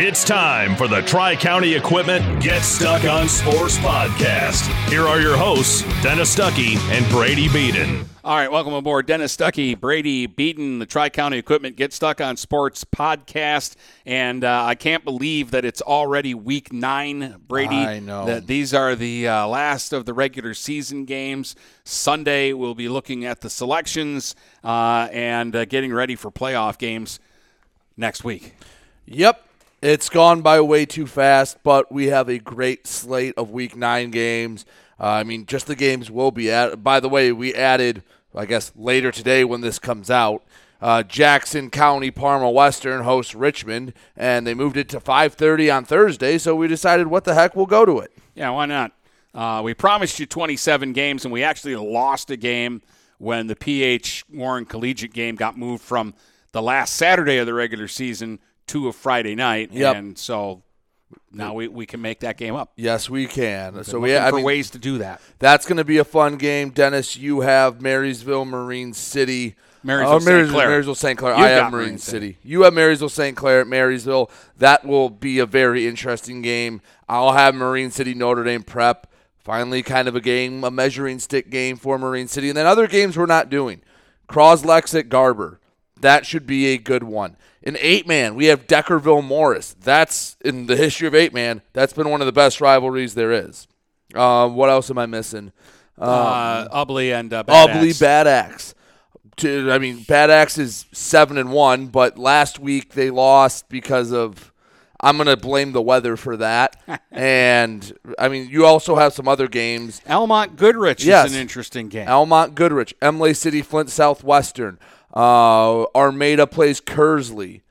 It's time for the Tri County Equipment Get Stuck on Sports podcast. Here are your hosts, Dennis Stuckey and Brady Beaton. All right, welcome aboard. Dennis Stuckey, Brady Beaton, the Tri County Equipment Get Stuck on Sports podcast. And uh, I can't believe that it's already week nine, Brady. I know. That these are the uh, last of the regular season games. Sunday, we'll be looking at the selections uh, and uh, getting ready for playoff games next week. Yep. It's gone by way too fast, but we have a great slate of week nine games. Uh, I mean, just the games will be at. By the way, we added, I guess, later today when this comes out. Uh, Jackson County Parma Western hosts Richmond, and they moved it to 5:30 on Thursday. So we decided, what the heck, we'll go to it. Yeah, why not? Uh, we promised you 27 games, and we actually lost a game when the PH Warren Collegiate game got moved from the last Saturday of the regular season to a Friday night. Yep. And so now we, we can make that game up. Yes, we can. So we, for mean, ways to do that. that's going to be a fun game. Dennis, you have Marysville Marine City. Marysville, oh, St. Marysville, Clair. Marysville St. Clair. You've I have Marine, Marine City. City. You have Marysville St. Clair at Marysville. That will be a very interesting game. I'll have Marine City Notre Dame prep. Finally, kind of a game, a measuring stick game for Marine City. And then other games we're not doing. Croslex at Garber. That should be a good one. In eight man, we have Deckerville Morrice. That's in the history of eight man. That's been one of the best rivalries there is. Uh, what else am I missing? Uh, Ubly and uh, Bad Ubly Axe. Bad Axe. To, I mean, Bad Axe is seven and one, but last week they lost because of. I'm gonna blame the weather for that, and I mean, you also have some other games. Almont Goodrich Yes. is an interesting game. Almont Goodrich, Imlay City, Flint Southwestern. Uh, Armada plays Kearsley,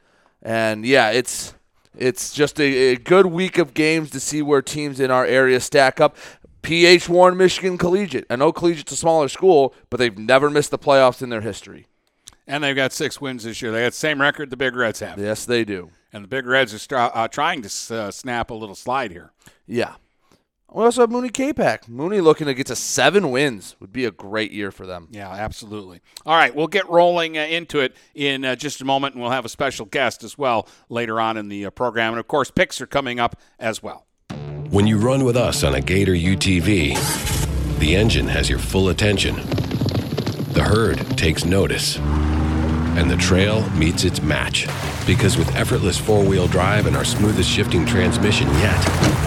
and yeah, it's it's just a, a good week of games to see where teams in our area stack up. PH Warren Michigan Collegiate. I know Collegiate's a smaller school, but they've never missed the playoffs in their history. and they've got six wins this year. They got the same record the Big Reds have. Yes, they do. And the Big Reds are uh, trying to uh, snap a little slide here. Yeah. We also have Mooney Capac. Mooney looking to get to seven wins would be a great year for them. Yeah, absolutely. All right, we'll get rolling uh, into it in uh, just a moment, and we'll have a special guest as well later on in the uh, program. And of course, picks are coming up as well. When you run with us on a Gator UTV, the engine has your full attention. The herd takes notice. And the trail meets its match. Because with effortless four wheel drive and our smoothest shifting transmission yet,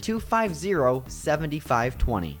250 7520.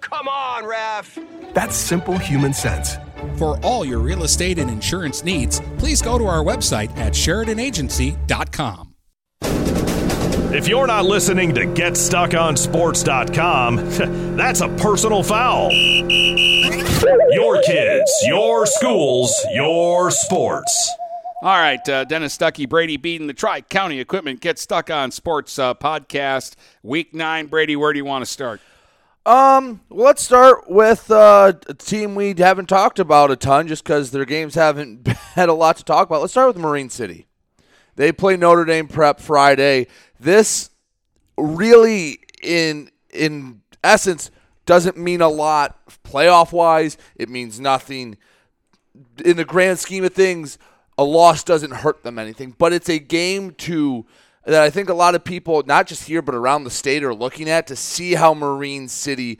Come on, ref! That's simple human sense. For all your real estate and insurance needs, please go to our website at SheridanAgency.com. If you're not listening to GetStuckOnSports.com, that's a personal foul. Your kids, your schools, your sports. All right, uh, Dennis Stuckey, Brady Beaton, the Tri County Equipment Get Stuck on Sports uh, podcast, week nine. Brady, where do you want to start? Um, let's start with uh, a team we haven't talked about a ton just because their games haven't had a lot to talk about. Let's start with Marine City. They play Notre Dame Prep Friday. This really, in in essence, doesn't mean a lot playoff wise. It means nothing in the grand scheme of things. A loss doesn't hurt them anything, but it's a game to that I think a lot of people, not just here but around the state, are looking at to see how Marine City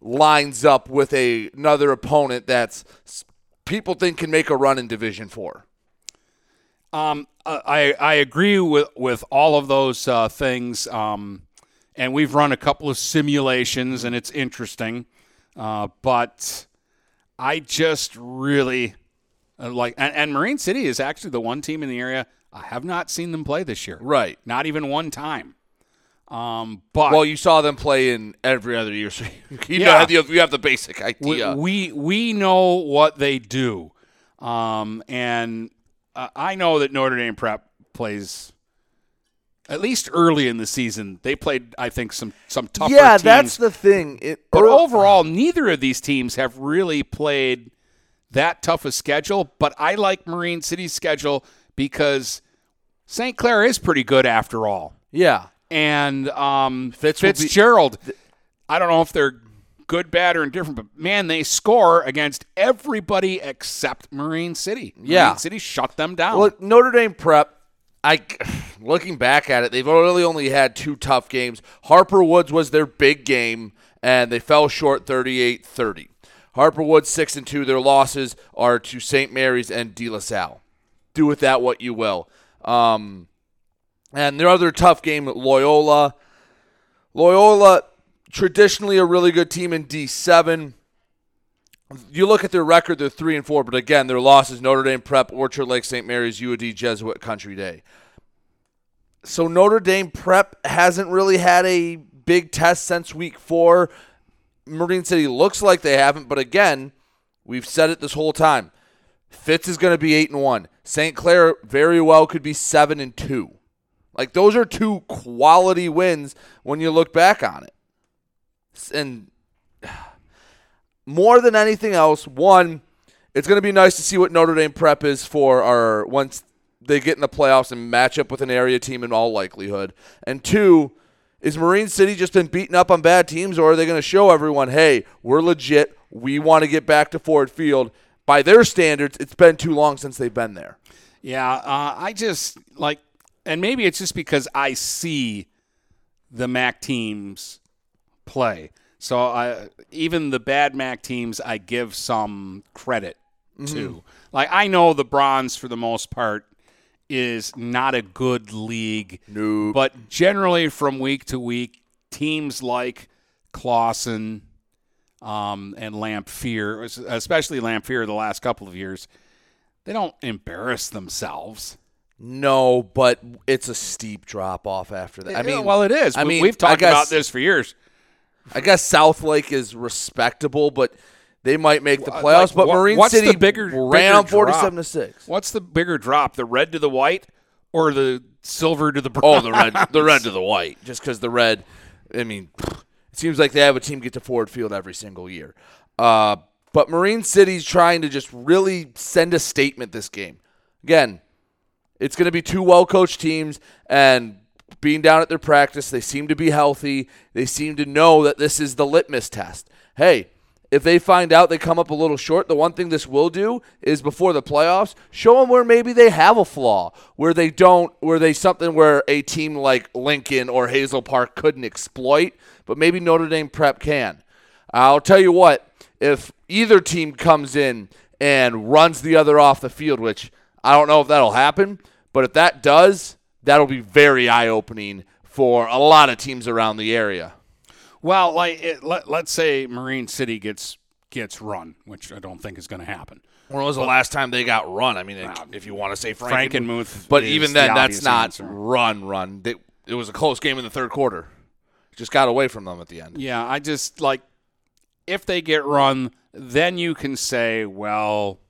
lines up with a, another opponent that's people think can make a run in Division Four. Um, I I agree with with all of those uh, things. Um, and we've run a couple of simulations, and it's interesting. Uh, but I just really uh, like, and, and Marine City is actually the one team in the area I have not seen them play this year. Right. Not even one time. Um, but well, you saw them play in every other year, so you yeah, know you have the basic idea. We we, we know what they do, um, and uh, I know that Notre Dame Prep plays at least early in the season. They played, I think, some some tougher. Yeah, teams. that's the thing. It, but overall, neither of these teams have really played that tough a schedule. But I like Marine City's schedule because St. Clair is pretty good after all. Yeah. And um, Fitz Fitzgerald, be, I don't know if they're good, bad, or indifferent, but man, they score against everybody except Marine City. Yeah. Marine City shut them down. Well, Notre Dame Prep, I looking back at it, they've really only had two tough games. Harper Woods was their big game, and they fell short 38 30. Harper Woods 6 and 2. Their losses are to St. Mary's and De La Salle. Do with that what you will. Um, and their other tough game, Loyola. Loyola, traditionally a really good team in D7. you look at their record; they're three and four. But again, their losses: Notre Dame, Prep, Orchard Lake, St. Mary's, UAD, Jesuit, Country Day. So Notre Dame Prep hasn't really had a big test since week four. Marine City looks like they haven't, but again, we've said it this whole time. Fitz is going to be eight and one. St. Clair very well could be seven and two. Like those are two quality wins when you look back on it. And more than anything else, one, it's going to be nice to see what Notre Dame prep is for our once they get in the playoffs and match up with an area team in all likelihood. And two, is Marine City just been beaten up on bad teams, or are they going to show everyone, hey, we're legit. We want to get back to Ford Field. By their standards, it's been too long since they've been there. Yeah, uh, I just like, and maybe it's just because I see the MAC teams play. So I, even the bad MAC teams, I give some credit Mm-hmm. to. Like I know the bronze for the most part is not a good league. No. But generally, from week to week, teams like Clawson um, and Lamphere, especially Lamphere the last couple of years, they don't embarrass themselves. No, but it's a steep drop off after that. I mean, well, it is. I mean, we've talked guess- about this for years. I guess South Lake is respectable, but they might make the playoffs. like, but what- Marine what's City the bigger, ran bigger forty-seven to six. What's the bigger drop, the red to the white, or the silver to the Oh, the red, the red to the white. Just because the red, I mean, seems like they have a team get to Ford Field every single year. Uh, but Marine City's trying to just really send a statement this game. Again, it's going to be two well coached teams, and being down at their practice, they seem to be healthy. They seem to know that this is the litmus test. Hey, if they find out they come up a little short, the one thing this will do is before the playoffs, show them where maybe they have a flaw, where they don't, where they something where a team like Lincoln or Hazel Park couldn't exploit, but maybe Notre Dame Prep can. I'll tell you what, if either team comes in and runs the other off the field, which I don't know if that'll happen, but if that does, that'll be very eye opening for a lot of teams around the area. Well, like it, let, let's say Marine City gets gets run, which I don't think is going to happen. When was the last time they got run? I mean, if you want to say Franken- Frankenmuth, but even the then, that's not answer. run. Run. They, it was a close game in the third quarter. Just got away from them at the end. Yeah, I just like if they get run, then you can say, well,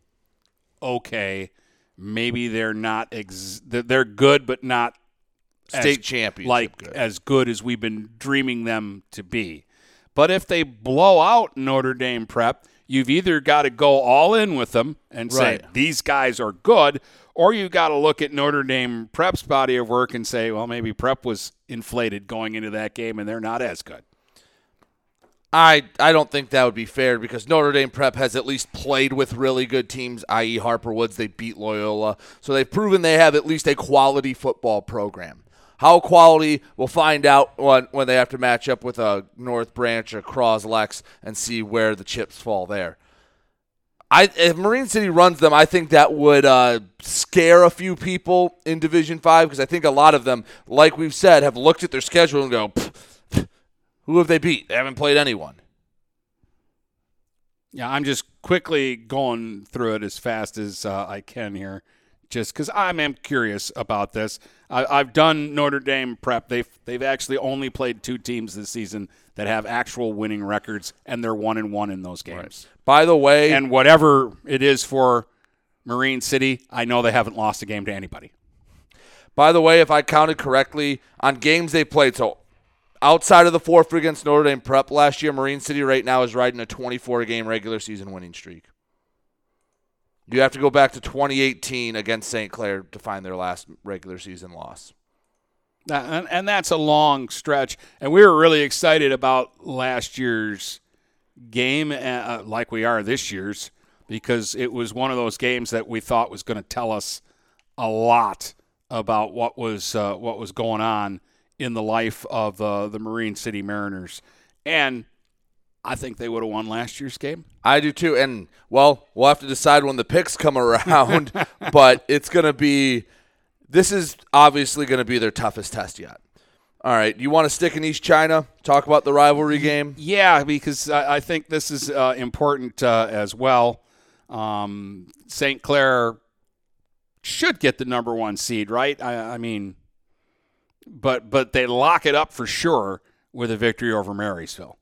okay, maybe they're not ex- they're good, but not State as, championship like good. as good as we've been dreaming them to be. But if they blow out Notre Dame Prep, you've either got to go all in with them and say these guys are good, or you got to look at Notre Dame Prep's body of work and say, well, maybe Prep was inflated going into that game and they're not as good. I I don't think that would be fair because Notre Dame Prep has at least played with really good teams, i.e. Harper Woods. They beat Loyola, so they've proven they have at least a quality football program. How quality, we'll find out when, when they have to match up with a North Branch or Croslex and see where the chips fall there. I if Marine City runs them, I think that would uh, scare a few people in Division Five because I think a lot of them, like we've said, have looked at their schedule and go, "Pff, pff, "Who have they beat? They haven't played anyone." Yeah, I'm just quickly going through it as fast as uh, I can here, just because I'm am curious about this. I, I've done Notre Dame prep. They've they've actually only played two teams this season that have actual winning records, and they're one and one in those games. By the way, And whatever it is for Marine City, I know they haven't lost a game to anybody. By the way, if I counted correctly on games they played, so outside of the fourth against Notre Dame Prep last year, Marine City right now is riding a 24 game regular season winning streak. You have to go back to 2018 against St. Clair to find their last regular season loss. And, and that's a long stretch. And we were really excited about last year's game, uh, like we are this year's, because it was one of those games that we thought was going to tell us a lot about what was uh, what was going on in the life of uh, the Marine City Mariners. And I think they would have won last year's game. I do too. And, well, we'll have to decide when the picks come around, but it's going to be, this is obviously going to be their toughest test yet. All right. You want to stick in East China? Talk about the rivalry game? Yeah, because I, I think this is uh, important uh, as well. Um, St. Clair should get the number one seed, right? I, I mean, but but they lock it up for sure with a victory over Marysville.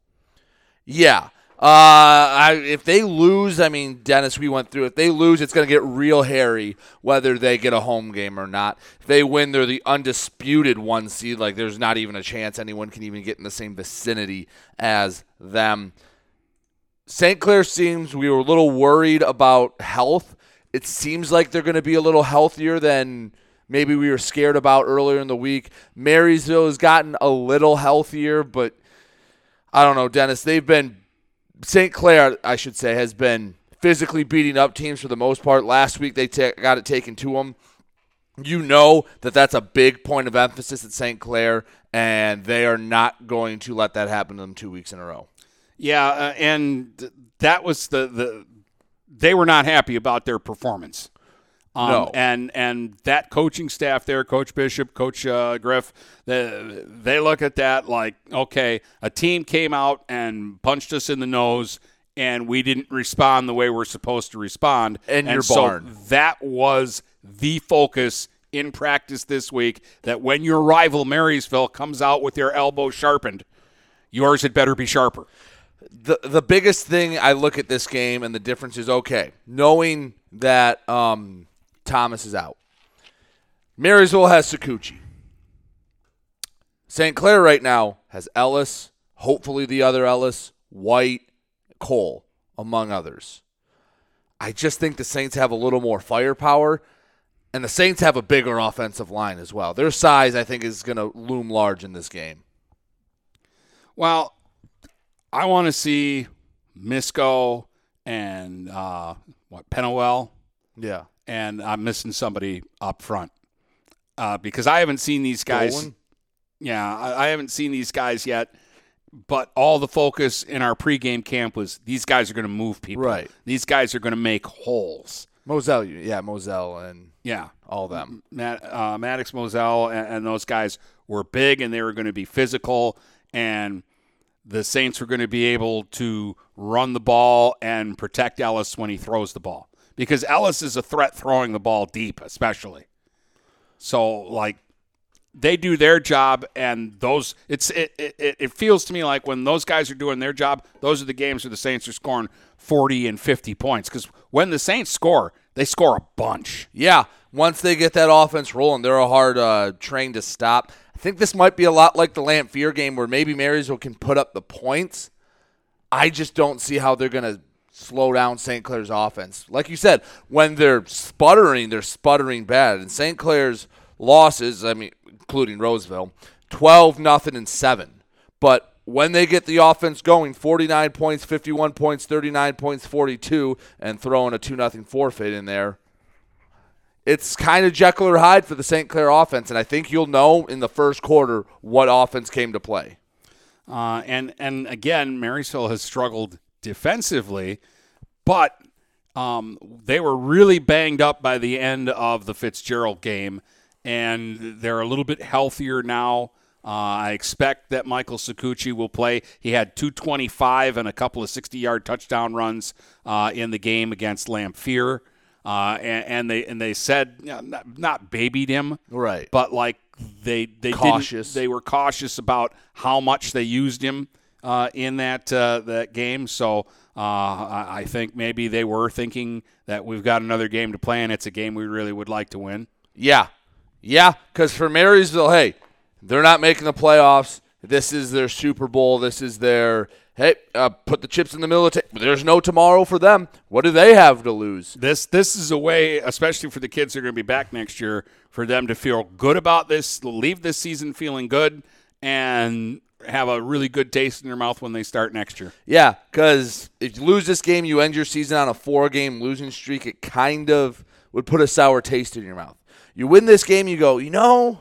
Yeah. Uh, I, if they lose, I mean, Dennis, we went through. If they lose, it's going to get real hairy whether they get a home game or not. If they win, they're the undisputed one seed. Like, there's not even a chance anyone can even get in the same vicinity as them. St. Clair seems we were a little worried about health. It seems like they're going to be a little healthier than maybe we were scared about earlier in the week. Marysville has gotten a little healthier, but I don't know, Dennis. They've been St. Clair, I should say, has been physically beating up teams for the most part. Last week they ta- got it taken to them. You know that that's a big point of emphasis at St. Clair, and they are not going to let that happen to them two weeks in a row. Yeah, uh, and that was the the they were not happy about their performance. Um, No. and and that coaching staff there, Coach Bishop, Coach uh, Griff, they, they look at that like, okay, a team came out and punched us in the nose, and we didn't respond the way we're supposed to respond. And your so barn. that was the focus in practice this week. That when your rival Marysville comes out with their elbow sharpened, yours had better be sharper. the the biggest thing I look at this game and the difference is okay, knowing that um, Thomas is out. Marysville has Sakuchi. St. Clair right now has Ellis, hopefully the other Ellis, White, Cole, among others. I just think the Saints have a little more firepower, and the Saints have a bigger offensive line as well. Their size, I think, is going to loom large in this game. Well, I want to see Misco and uh, what Pennywell, Yeah. And I'm missing somebody up front uh, because I haven't seen these guys. Dolan? Yeah, I, I haven't seen these guys yet. But all the focus in our pregame camp was these guys are going to move people. Right. These guys are going to make holes. Moselle, yeah, Moselle and Yeah. all them. Matt, uh, Maddox Moselle and, and those guys were big and they were going to be physical, and the Saints were going to be able to run the ball and protect Ellis when he throws the ball because Ellis is a threat throwing the ball deep, especially. So, like, they do their job, and those it's it, it, it feels to me like when those guys are doing their job, those are the games where the Saints are scoring forty and fifty points. Because when the Saints score, they score a bunch. Yeah, once they get that offense rolling, they're a hard uh, train to stop. I think this might be a lot like the Lamphere game where maybe Marysville can put up the points. I just don't see how they're going to slow down St. Clair's offense. Like you said, when they're sputtering, they're sputtering bad. And St. Clair's losses, I mean, including Roseville, 12 nothing and 7. But when they get the offense going, 49 points, 51 points, 39 points, 42 and throwing a 2 nothing forfeit in there, it's kind of Jekyll or Hyde for the St. Clair offense, and I think you'll know in the first quarter what offense came to play. Uh, and and again, Marysville has struggled defensively, but um, they were really banged up by the end of the Fitzgerald game, and they're a little bit healthier now. Uh, I expect that Michael Sakuchi will play. He had 225 and a couple of 60-yard touchdown runs uh, in the game against Lamphere, uh, and, and they and they said you know, not, not babied him, Right. but like they they Cautious. They were cautious about how much they used him uh, in that uh, that game. So uh, I, I think maybe they were thinking that we've got another game to play, and it's a game we really would like to win. Yeah. Yeah, because for Marysville, hey, they're not making the playoffs. This is their Super Bowl. This is their, hey, uh, put the chips in the middle of the table. There's no tomorrow for them. What do they have to lose? This this is a way, especially for the kids who are going to be back next year, for them to feel good about this, leave this season feeling good, and have a really good taste in their mouth when they start next year. Yeah, because if you lose this game, you end your season on a four game losing streak. It kind of would put a sour taste in your mouth. You win this game, you go, you know,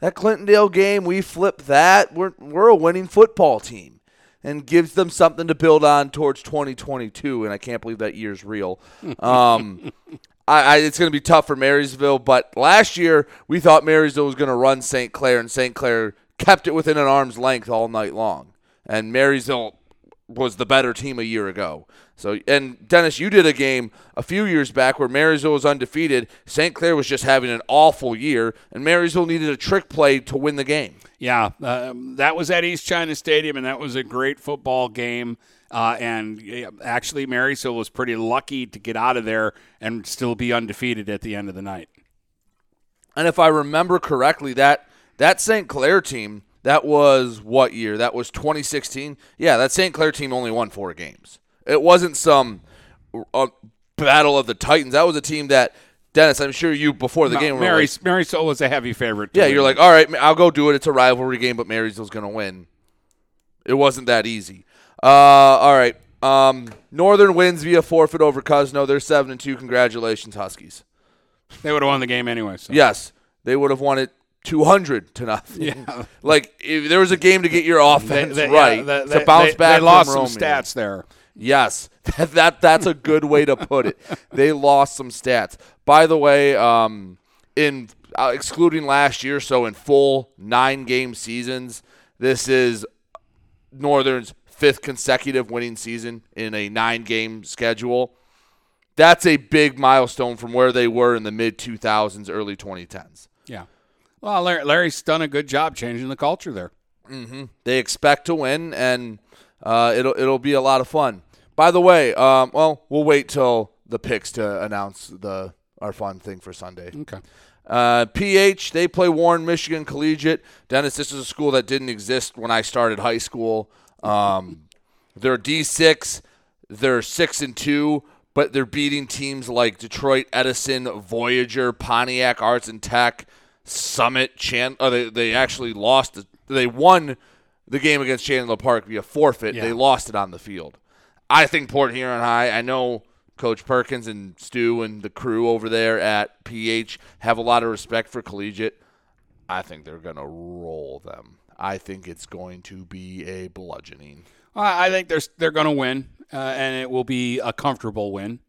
that Clintondale game, we flip that. We're, we're a winning football team. And gives them something to build on towards 2022. And I can't believe that year's real. Um, I, I, it's going to be tough for Marysville. But last year, we thought Marysville was going to run St. Clair, and St. Clair kept it within an arm's length all night long. And Marysville was the better team a year ago. So, and Dennis, you did a game a few years back where Marysville was undefeated. St. Clair was just having an awful year, and Marysville needed a trick play to win the game. Yeah, um, that was at East China Stadium, and that was a great football game. Uh, and yeah, actually, Marysville was pretty lucky to get out of there and still be undefeated at the end of the night. And if I remember correctly, that that St. Clair team that was what year? That was 2016. Yeah, that St. Clair team only won four games. It wasn't some uh, battle of the Titans. That was a team that Dennis. I'm sure you before the Ma- game. were Mary, like, Marysville was a heavy favorite. yeah, win. you're like, all right, I'll go do it. It's a rivalry game, but Marysville's going to win. It wasn't that easy. Uh, all right. Um, Northern wins via forfeit over Cousino. They're seven and two. Congratulations, Huskies. they would have won the game anyway. So. Yes, they would have won it 200 to nothing. Yeah. like if there was a game to get your offense they- right yeah, they- to bounce they- back. They lost some stats there. Yes, that, that that's a good way to put it. They lost some stats. By the way, um, in uh, excluding last year, so in full nine game seasons, this is Northern's fifth consecutive winning season in a nine game schedule. That's a big milestone from where they were in the mid 2000s, early 2010s. Well, Larry, Larry's done a good job changing the culture there. hmm They expect to win, and uh, it'll it'll be a lot of fun. By the way, um, well, we'll wait till the picks to announce the our fun thing for Sunday. Okay. Uh, PH they play Warren Michigan Collegiate. Dennis, this is a school that didn't exist when I started high school. Um, they're D six, they're six and two, but they're beating teams like Detroit Edison, Voyageur, Pontiac Arts and Tech, Summit. Chan. Oh, they they actually lost. The, they won the game against Chandler Park via forfeit. Yeah. They lost it on the field. I think Port Huron High. I know Coach Perkins and Stu and the crew over there at PH have a lot of respect for collegiate. I think they're gonna roll them. I think it's going to be a bludgeoning. I I think they're they're going to win, uh, and it will be a comfortable win.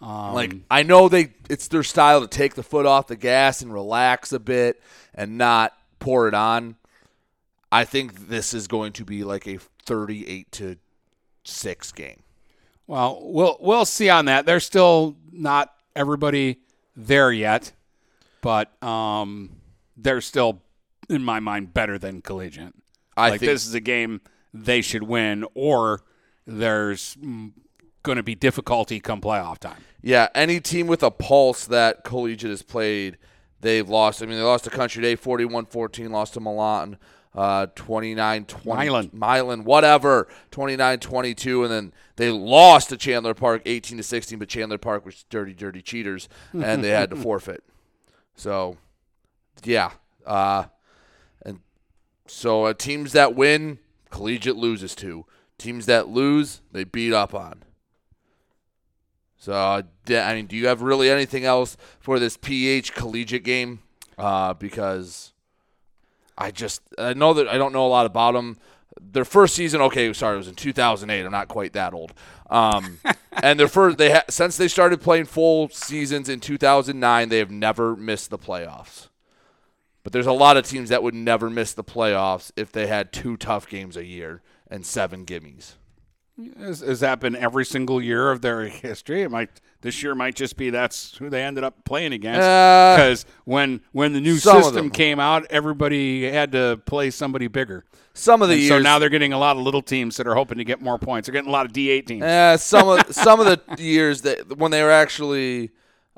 Um, Like I know they it's their style to take the foot off the gas and relax a bit and not pour it on. I think this is going to be like a 38 to 6 game. Well, we'll we'll see on that. They're still not everybody there yet, but um, they're still, in my mind, better than Collegiate. I like think- this is a game they should win, or there's going to be difficulty come playoff time. Yeah, any team with a pulse that Collegiate has played, they've lost. I mean, they lost to Country Day 41-14, lost to Milan uh 29-20. Milan. Milan, whatever, 29-22 and then they lost to Chandler Park 18 to 16, but Chandler Park was dirty dirty cheaters and they had to forfeit. So, yeah. Uh and so uh, teams that win, Collegiate loses to. Teams that lose, they beat up on. So, uh, I mean, do you have really anything else for this PH collegiate game? Uh, because I just I know that I don't know a lot about them. Their first season, okay, sorry, it was in 2008. I'm not quite that old. Um, and their first, they ha- since they started playing full seasons in 2009, they have never missed the playoffs. But there's a lot of teams that would never miss the playoffs if they had two tough games a year and seven gimmies. Has, has that been every single year of their history? It might this year might just be that's who they ended up playing against. Uh, Because when when the new system came out, everybody had to play somebody bigger. Some of the And years, so now they're getting a lot of little teams that are hoping to get more points. They're getting a lot of D8 teams. Uh, some of some of the years that when they were actually,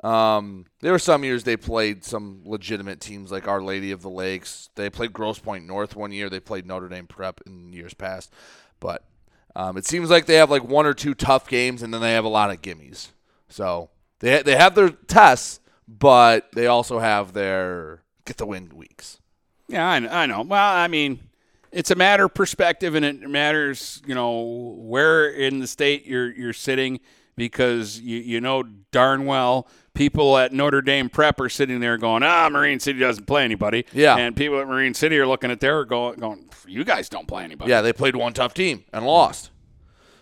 um, there were some years they played some legitimate teams like Our Lady of the Lakes. They played Grosse Pointe North one year. They played Notre Dame Prep in years past, but um, it seems like they have like one or two tough games and then they have a lot of gimmies. So they they have their tests, but they also have their get the win weeks. Yeah, I, I know. Well, I mean, it's a matter of perspective, and it matters, you know, where in the state you're you're sitting, because you you know darn well people at Notre Dame Prep are sitting there going, ah, Marine City doesn't play anybody. Yeah. and people at Marine City are looking at their going, going, you guys don't play anybody. Yeah, they played one tough team and lost.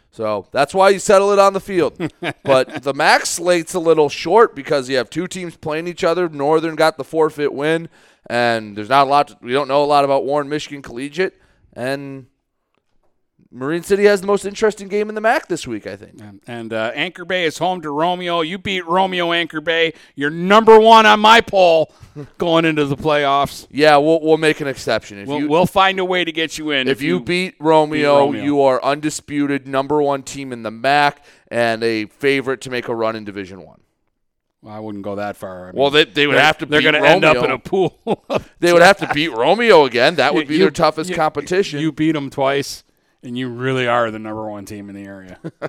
So that's why you settle it on the field. but the MAC's slate's a little short because you have two teams playing each other. Northern got the forfeit win, and there's not a lot. To, we don't know a lot about Warren Michigan Collegiate, and Marine City has the most interesting game in the MAC this week, I think. And uh, Anchor Bay is home to Romeo. You beat Romeo Anchor Bay. You're number one on my poll going into the playoffs. Yeah, we'll, we'll make an exception. If We'll, you we'll find a way to get you in. if, you, beat Romeo, Romeo. you are undisputed number one team in the MAC and a favorite to make a run in Division One. Well, I wouldn't go that far. I mean, Well, they, they would have to. They're gonna end up in a pool. They would have to beat Romeo again. That would be You- their toughest you- competition. You beat them twice, and you really are the number one team in the area.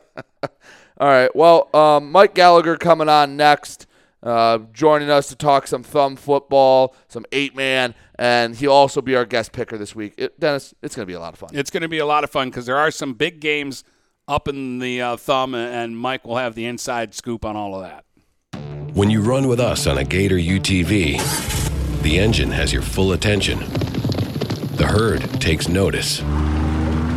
All right. Well, um, Mike Gallagher coming on next, uh, joining us to talk some thumb football, some eight man, and he'll also be our guest picker this week. It, Dennis, it's going to be a lot of fun. it's going to be a lot of fun because there are some big games up in the uh, thumb, and Mike will have the inside scoop on all of that. When you run with us on a Gator UTV, the engine has your full attention. The herd takes notice.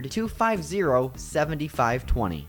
250 7520.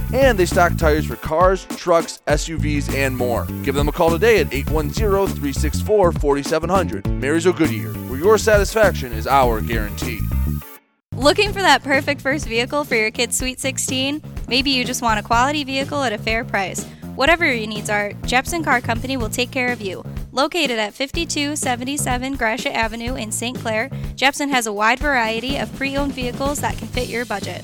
and they stock tires for cars, trucks, SUVs, and more. Give them a call today at 810 364 4700. Marysville Goodyear, where your satisfaction is our guarantee. Looking for that perfect first vehicle for your kid's Sweet 16? Maybe you just want a quality vehicle at a fair price. Whatever your needs are, Jepson Car Company will take care of you. Located at 5277 Gratiot Avenue in St. Clair, Jepson has a wide variety of pre owned vehicles that can fit your budget.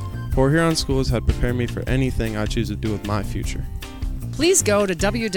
Port Huron Schools had prepared me for anything I choose to do with my future. Please go to www.phasd.us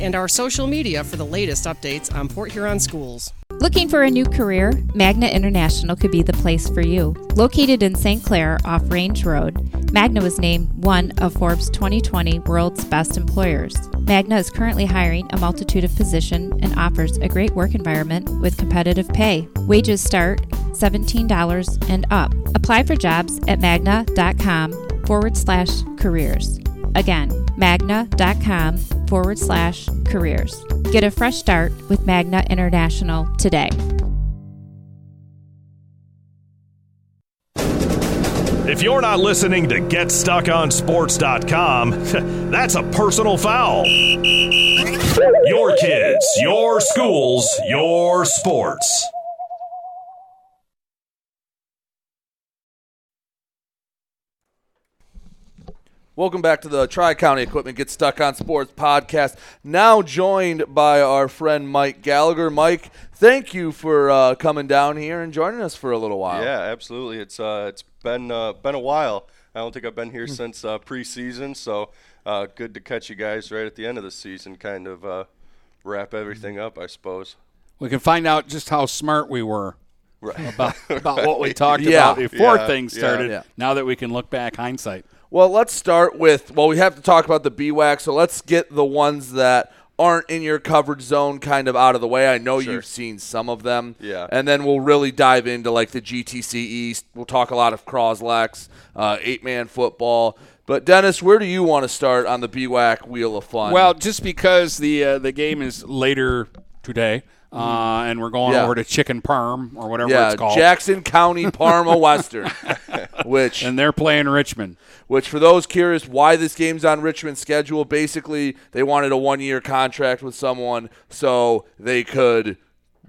and our social media for the latest updates on Port Huron schools. Looking for a new career? Magna International could be the place for you. Located in St. Clair off Range Road, Magna was named one of Forbes 2020 World's Best Employers. Magna is currently hiring a multitude of positions and offers a great work environment with competitive pay. Wages start $17 and up. Apply for jobs at magna.com forward slash careers. Again, magna.com forward slash careers. Get a fresh start with Magna International today. If you're not listening to GetStuckOnSports.com, that's a personal foul. Your kids, your schools, your sports. Welcome back to the Tri County Equipment Get Stuck on Sports podcast. Now joined by our friend Mike Gallagher. Mike, thank you for uh, coming down here and joining us for a little while. Yeah, absolutely. It's uh, it's been uh, been a while. I don't think I've been here since uh, preseason, so uh, good to catch you guys right at the end of the season. Kind of uh, wrap everything up, I suppose. We can find out just how smart we were Right. about about what we talked Yeah. about before Yeah, things started. Yeah. Now that we can look back, hindsight. Well, let's start with well, we have to talk about the BWAC, so let's get the ones that aren't in your coverage zone kind of out of the way. I know Sure. you've seen some of them. Yeah. And then we'll really dive into like the GTC East. We'll talk a lot of Croslex, uh, eight man football. But Dennis, where do you want to start on the BWAC Wheel of Fun? Well, just because the uh, the game is later today, uh, and we're going. Yeah. over to Chicken Parm or whatever yeah, it's called, Jackson County Parma Western, which and they're playing Richmond. Which, for those curious why this game's on Richmond's schedule, basically they wanted a one-year contract with someone so they could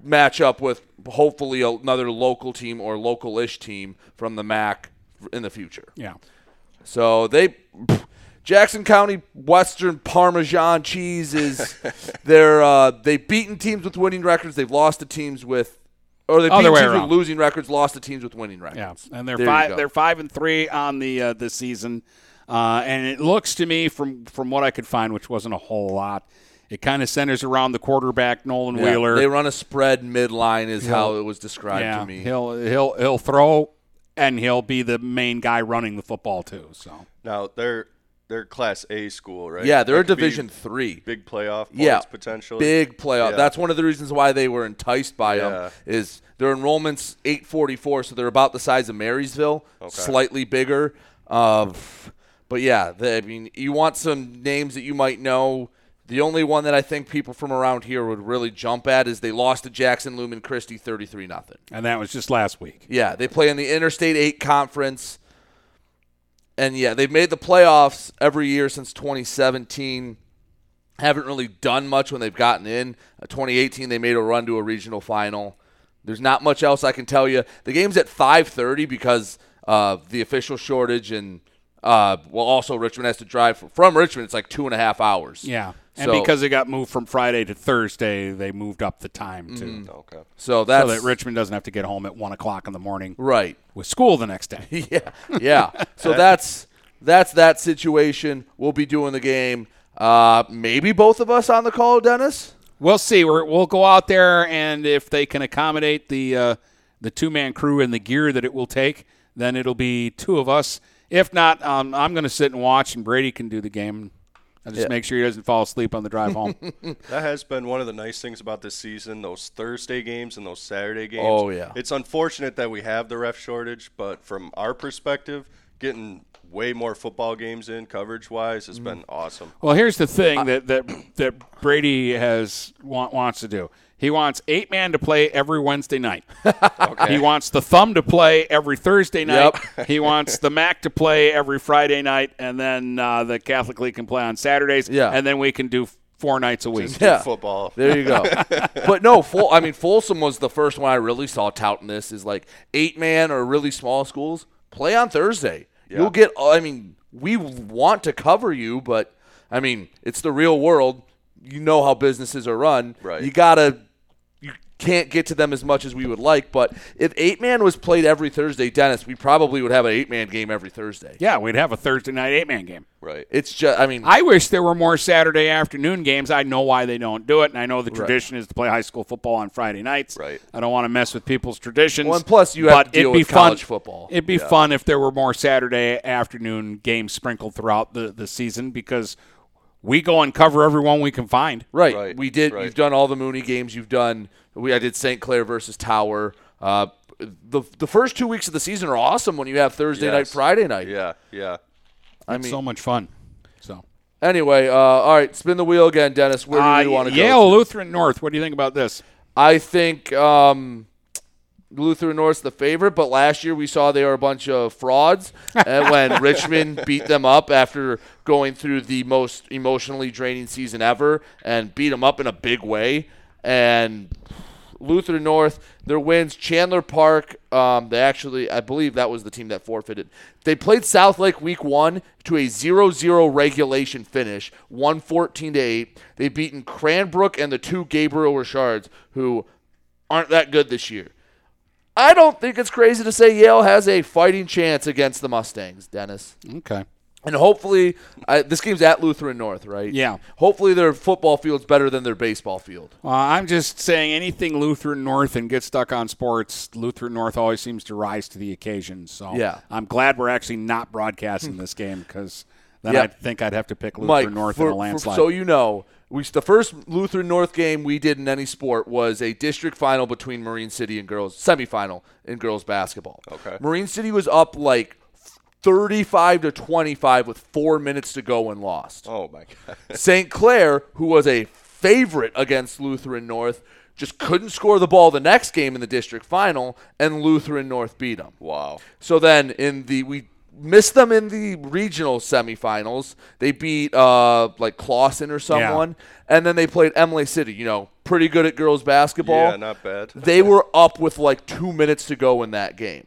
match up with hopefully another local team or local-ish team from the MAC in the future. Yeah. So they, Jackson County Western Parmesan cheese is they're uh, they've beaten teams with winning records. They've lost to teams with, or they've Other beaten teams around. with losing records, lost to teams with winning records. Yeah, and they're There five. They're five and three on the uh, this season, uh, and it looks to me from from what I could find, which wasn't a whole lot. It kind of centers around the quarterback Nolan Yeah, Wheeler. They run a spread midline, is how He'll- it was described yeah, to me. He'll he'll he'll throw, and he'll be the main guy running the football too. So Now they're they're Class A school, right? Yeah, they're That could Division Three. Big playoff points yeah, potentially. Big playoff. Yeah. That's one of the reasons why they were enticed by Yeah. them. Is their enrollment's 844, so they're about the size of Marysville, Okay. slightly bigger. Uh, but yeah, they, I mean, you want some names that you might know. The only one that I think people from around here would really jump at is they lost to Jackson Lumen Christi 33 nothing. and that was just last week. Yeah, they play in the Interstate 8 conference. And yeah, they've made the playoffs every year since 2017. Haven't really done much when they've gotten in. Uh, 2018 they made a run to a regional final. There's not much else I can tell you. The game's at 5:30 because of the official shortage and uh, well, also Richmond has to drive from, from Richmond. It's like two and a half hours. Yeah, and So- because it got moved from Friday to Thursday, they moved up the time too. Mhm. Okay. So that's so that Richmond doesn't have to get home at one o'clock in the morning. Right. With school the next day. yeah, yeah. So that's that's that situation. We'll be doing the game. Uh, maybe both of us on the call, Dennis. We'll see. We're, we'll go out there, and if they can accommodate the uh, the two man crew and the gear that it will take, then it'll be two of us. If not, um, I'm going to sit and watch, and Brady can do the game. I'll just Yeah. make sure he doesn't fall asleep on the drive home. That has been one of the nice things about this season, those Thursday games and those Saturday games. Oh, yeah. It's unfortunate that we have the ref shortage, but from our perspective, getting way more football games in coverage wise has mm-hmm. been awesome. Well, here's the thing that that that Brady has want, wants to do. He wants eight man to play every Wednesday night. He wants the thumb to play every Thursday night. he wants the MAC to play every Friday night, and then uh, the Catholic League can play on Saturdays. Yeah. and then we can do four nights a week. yeah. football. There you go. but no, Fol- I mean Folsom was the first one I really saw touting this is like eight man or really small schools play on Thursday. Yeah. You'll get. I mean, we want to cover you, but I mean it's the real world. You know how businesses are run. Right. You gotta. You can't get to them as much as we would like, but if eight man was played every Thursday, Dennis, we probably would have an eight man game every Thursday. Yeah, we'd have a Thursday night eight man game. Right. It's just. I mean, I wish there were more Saturday afternoon games. I know why they don't do it, and I know the Right. tradition is to play high school football on Friday nights. Right. I don't want to mess with people's traditions. Well, and plus you have to deal it'd be with fun, college football. It'd be Yeah. fun if there were more Saturday afternoon games sprinkled throughout the, the season because we go and cover everyone we can find. Right. Right, We did. right. You've done all the Mooney games. You've done. We I did St. Clair versus Tower. Uh, the the first two weeks of the season are awesome when you have Thursday night, Friday night. Yeah, yeah. I It's mean, so much fun. So anyway, uh, all right, spin the wheel again, Dennis. Where do uh, you want to go? Yale Lutheran North. What do you think about this? I think um, Lutheran North's the favorite, but last year we saw they were a bunch of frauds when Richmond beat them up after going through the most emotionally draining season ever and beat them up in a big way. And Lutheran North, their wins, Chandler Park, um, they actually, I believe that was the team that forfeited. They played South Lake week one to a 0 0 regulation finish, 114 to 8. They've beaten Cranbrook and the two Gabriel Richards, who aren't that good this year. I don't think it's crazy to say Yale has a fighting chance against the Mustangs, Dennis. Okay. And hopefully, I, this game's at Lutheran North, right? Yeah. Hopefully, their football field's better than their baseball field. Uh, I'm just saying anything Lutheran North and get stuck on sports, Lutheran North always seems to rise to the occasion. So Yeah. I'm glad we're actually not broadcasting this game because then Yeah. I think I'd have to pick Lutheran Mike, North for- in a for- landslide. so you know, we the first Lutheran North game we did in any sport was a district final between Marine City and girls semifinal in girls basketball. Okay. Marine City was up like 35 to 25 with 4 minutes to go and lost. Oh my god. St. Clair, who was a favorite against Lutheran North, just couldn't score the ball the next game in the district final, and Lutheran North beat them. Wow. So then in the we missed them in the regional semifinals. They beat uh like Clawson or someone, and then they played Imlay City. You know, pretty good at girls basketball. Yeah, not bad. They were up with like two minutes to go in that game,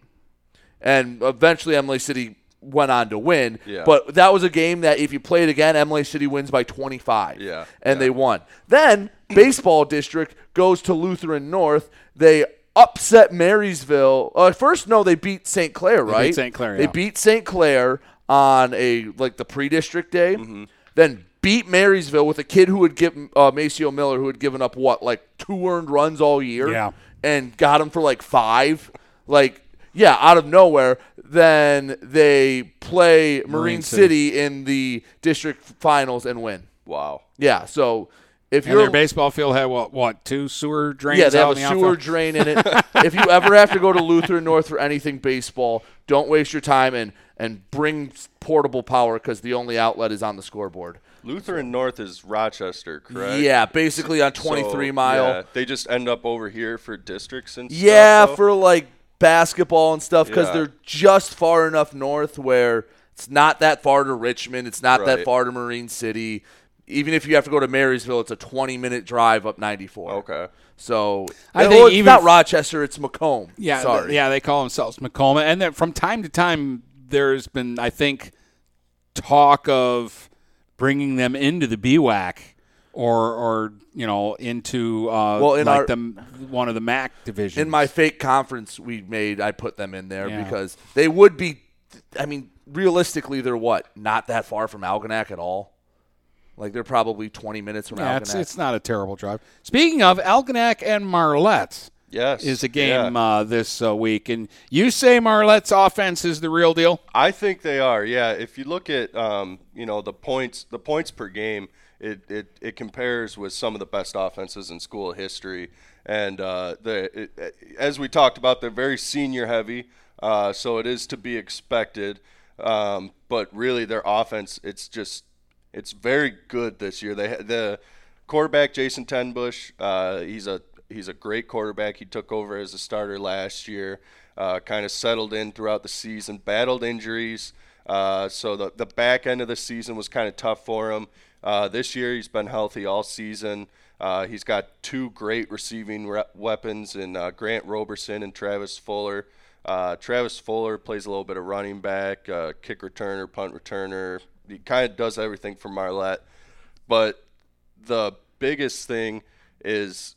and eventually Imlay City went on to win. Yeah. But that was a game that if you play it again, Imlay City wins by 25. Yeah, And they won. Then baseball district goes to Lutheran North. They upset Marysville. Uh, first, no, they beat St. Clair, beat right? St. Clair, They beat St. Clair on a like the pre-district day. Mm-hmm. Then beat Marysville with a kid who had given uh, Maceo Miller, who had given up what like two earned runs all year. Yeah. And got him for like five. Like yeah, out of nowhere. Then they play Marine, Marine City. City. in the district finals and win. Wow. Yeah, so if and you're baseball field had what? What two sewer drains? yeah, they have a in the sewer outfield? drain in it. if you ever have to go to Lutheran North for anything baseball, don't waste your time and and bring portable power because the only outlet is on the scoreboard. Lutheran North is Rochester, correct? Yeah, basically on 23 mile. Yeah, they just end up over here for districts and Yeah, stuff. though? for like basketball and stuff because Yeah. they're just far enough north where it's not that far to Richmond. It's not that far to Marine City. Even if you have to go to Marysville, it's a 20 minute drive up 94. Okay. So I I think it's even not Rochester, it's Macomb. Yeah, sorry. th- yeah, they call themselves Macoma, and then from time to time, there's been, I think, talk of bringing them into the BWAC or, or you know, into uh, Well, in like our- the one of the MAC divisions. In my fake conference we made, I put them in there Yeah. because they would be. I mean, realistically, they're what? Not that far from Algonac at all. Like they're probably 20 minutes from yeah, Algonac. it's, it's not a terrible drive. Speaking of Algonac and Marlette, Yes. is a game yeah. uh, this uh, week, and you say Marlette's offense is the real deal. I think they are. Yeah, if you look at um, you know the points the points per game, it, it, it compares with some of the best offenses in school history. And uh, the it, as we talked about, they're very senior heavy, uh, so it is to be expected. Um, but really, their offense it's just it's very good this year. They the quarterback Jason Tenbush, uh, he's a he's a great quarterback. He took over as a starter last year, uh, kind of settled in throughout the season, battled injuries. Uh, so the the back end of the season was kind of tough for him. Uh, this year he's been healthy all season. Uh, he's got two great receiving re- weapons in uh, Grant Roberson and Travis Fuller. Uh, Travis Fuller plays a little bit of running back, uh, kick returner, punt returner. He kind of does everything for Marlette. But the biggest thing is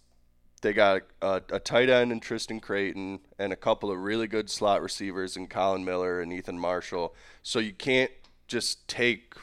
they got a, a tight end in Tristan Creighton and a couple of really good slot receivers in Colin Miller and Ethan Marshall. So you can't just take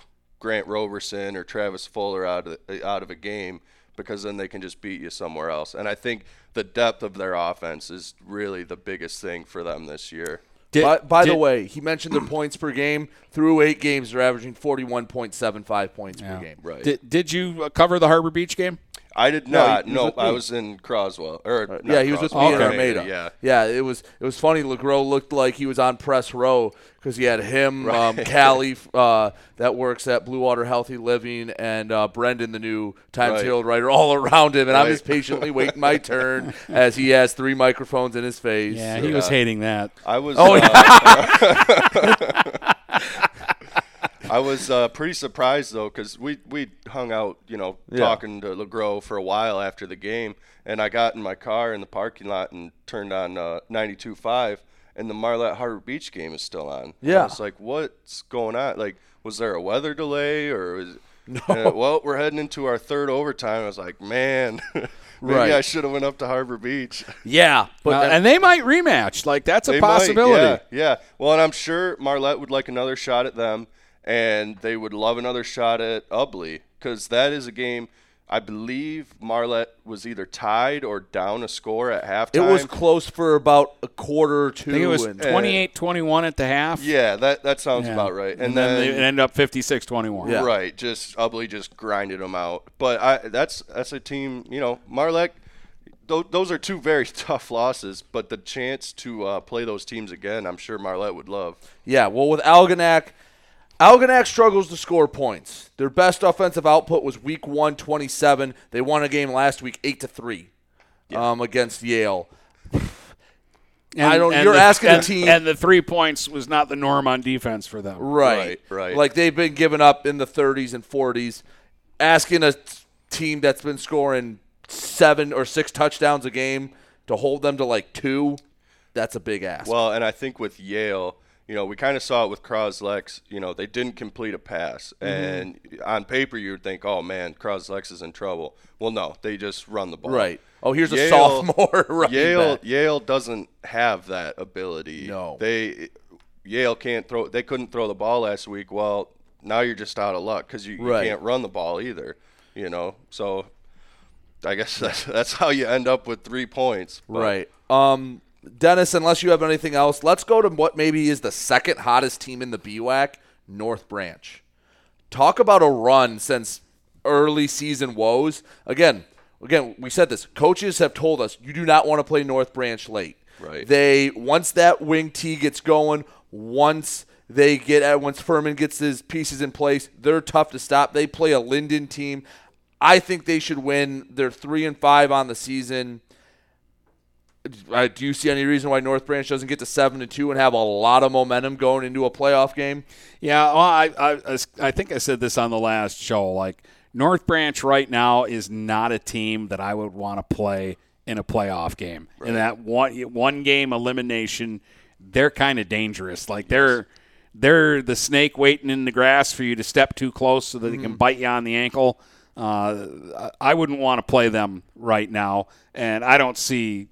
Grant Roberson or Travis Fuller out of out of a game because then they can just beat you somewhere else. And I think the depth of their offense is really the biggest thing for them this year. by by the way, he mentioned their points per game. Through eight games, they're averaging 41.75 points per game. Right. Did, did you uh, cover the Harbor Beach game? I did No, not. he was No, with I me. was in Croswell. Or not yeah, he was with me Croswell, in Armada, Armada. Yeah. yeah. It was it was funny. Legros looked like he was on press row because he had him, um, Right. Callie, uh, that works at Blue Water Healthy Living, and uh, Brendan, the new Times Right. Herald writer, all around him, and I'm Right. just patiently waiting my turn as he has three microphones in his face. Yeah, he was hating that. I was. Oh, uh, I was uh, pretty surprised though, because we we hung out, you know, Yeah. talking to Legros for a while after the game, and I got in my car in the parking lot and turned on uh, 92.5, and the Marlette Harbor Beach game is still on. Yeah. I was like, what's going on? Like, was there a weather delay or? Was, No. Uh, well, we're heading into our third overtime. I was like, man, maybe Right. I should have went up to Harbor Beach. Yeah, but Uh, and they might rematch. Like that's a They might, possibility. yeah, yeah. Well, and I'm sure Marlette would like another shot at them, and they would love another shot at Ubly because that is a game. I believe Marlette was either tied or down a score at halftime. It was close for about a quarter or two. I think it was and- 28-21 at the half. Yeah, that that sounds Yeah. about right. And, And, then, then, they ended up 56-21. Right, just Ubly just grinded them out. But I that's that's a team. You know, Marlette. tho- Those are two very tough losses, but the chance to uh, play those teams again, I'm sure Marlette would love. Yeah, well, with Algonac, Algonac struggles to score points. Their best offensive output was Week One, 27. They won a game last week, eight to three, um, against Yale. I don't. you're the- asking and, a team, and the three points was not the norm on defense for them. right, right. Like they've been giving up in the 30s and 40s. Asking a t- team that's been scoring seven or six touchdowns a game to hold them to like two, that's a big ask. Well, and I think with Yale, you know, we kind of saw it with Croslex. You know, they didn't complete a pass, Mhm. and on paper you would think, oh man, Croslex is in trouble. Well, no, they just run the ball. Right. Oh, here's a sophomore Yale, back. Yale doesn't have that ability. No. they Yale can't throw. They couldn't throw the ball last week. Well, now you're just out of luck because you, you can't run the ball either. You know, so. I guess that's, that's how you end up with three points. but- Right. Um, Dennis, unless you have anything else, let's go to what maybe is the second hottest team in the BWAC, North Branch. Talk about a run since early season woes. Again, again, we said this. Coaches have told us you do not want to play North Branch late. Right. They once that wing T gets going, once they get at once Furman gets his pieces in place, they're tough to stop. They play a Linden team. I think they should win. They're three and five on the season. Do you see any reason why North Branch doesn't get to seven and two and have a lot of momentum going into a playoff game? Yeah, well, I, I, I think I said this on the last show. Like North Branch right now is not a team that I would want to play in a playoff game. In that one one game elimination, they're kind of dangerous. Like they're they're the snake waiting in the grass for you to step too close so that they can Mhm. bite you on the ankle. Uh, I wouldn't want to play them right now, and I don't see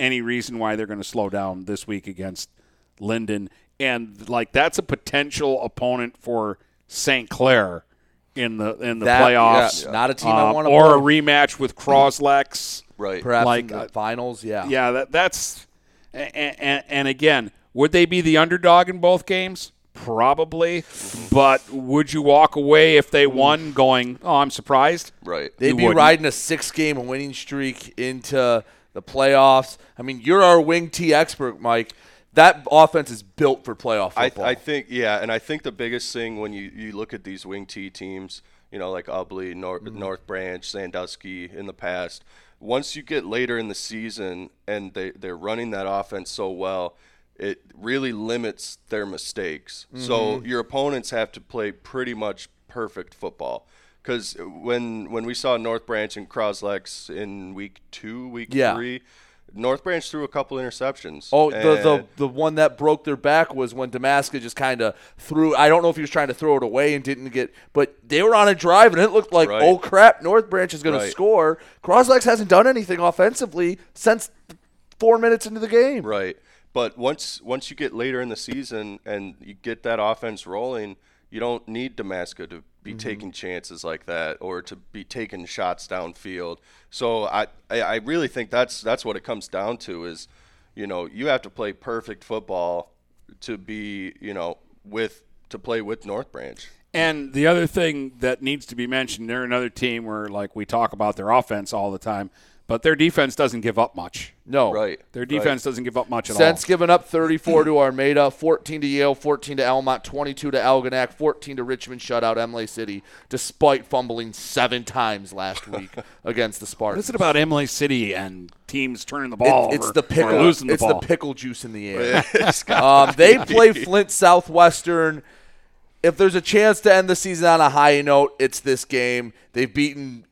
any reason why they're going to slow down this week against Linden. And like that's a potential opponent for St. Clair in the in the That- playoffs. yeah, not a team I Um, wanna or a rematch with Croslex. Right. Perhaps like in the uh, finals, yeah. yeah. That, that's and, and, and again, would they be the underdog in both games? Probably, but would you walk away if they won, going, "Oh, I'm surprised"? Right. They'd You be wouldn't. riding a six game winning streak into the playoffs. I mean, you're our wing T expert, Mike. That offense is built for playoff I, football. I think yeah, and I think the biggest thing when you, you look at these wing T teams, you know, like Ubly, North, Mm-hmm. North Branch, Sandusky in the past, once you get later in the season and they they're running that offense so well, it really limits their mistakes. So Mhm. your opponents have to play pretty much perfect football. Because when when we saw North Branch and Croslex in week two, week Yeah. three, North Branch threw a couple interceptions. Oh, the, the the one that broke their back was when Damascus just kind of threw. I don't know if he was trying to throw it away and didn't get, but they were on a drive and it looked like, Right. oh crap, North Branch is going to score. Croslex hasn't done anything offensively since four minutes into the game. Right. But once once you get later in the season and you get that offense rolling, you don't need Damascus to be Mhm. taking chances like that or to be taking shots downfield. So I, I I really think that's that's what it comes down to is, you know, you have to play perfect football to be, you know, with to play with North Branch. And the other thing that needs to be mentioned, they're another team where like we talk about their offense all the time, but their defense doesn't give up much. No. Right. Their defense doesn't give up much at Since all. giving up 34 to Armada, 14 to Yale, 14 to Almont, 22 to Algonac, 14 to Richmond shutout Imlay City, despite fumbling seven times last week against the Spartans. is it about Imlay City and teams turning the It- ball? it's over the pickle. or losing the it's ball? the pickle juice in the air. um, they play Flint Southwestern. If there's a chance to end the season on a high note, it's this game. They've beaten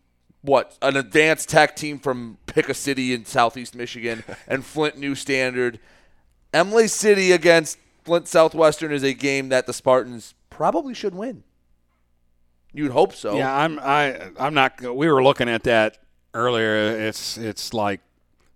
what an advanced tech team from Pick a City in Southeast Michigan and Flint New Standard. Imlay City against Flint Southwestern is a game that the Spartans probably should win. You'd hope so. Yeah, I'm I I'm not. We were looking at that earlier. It's it's like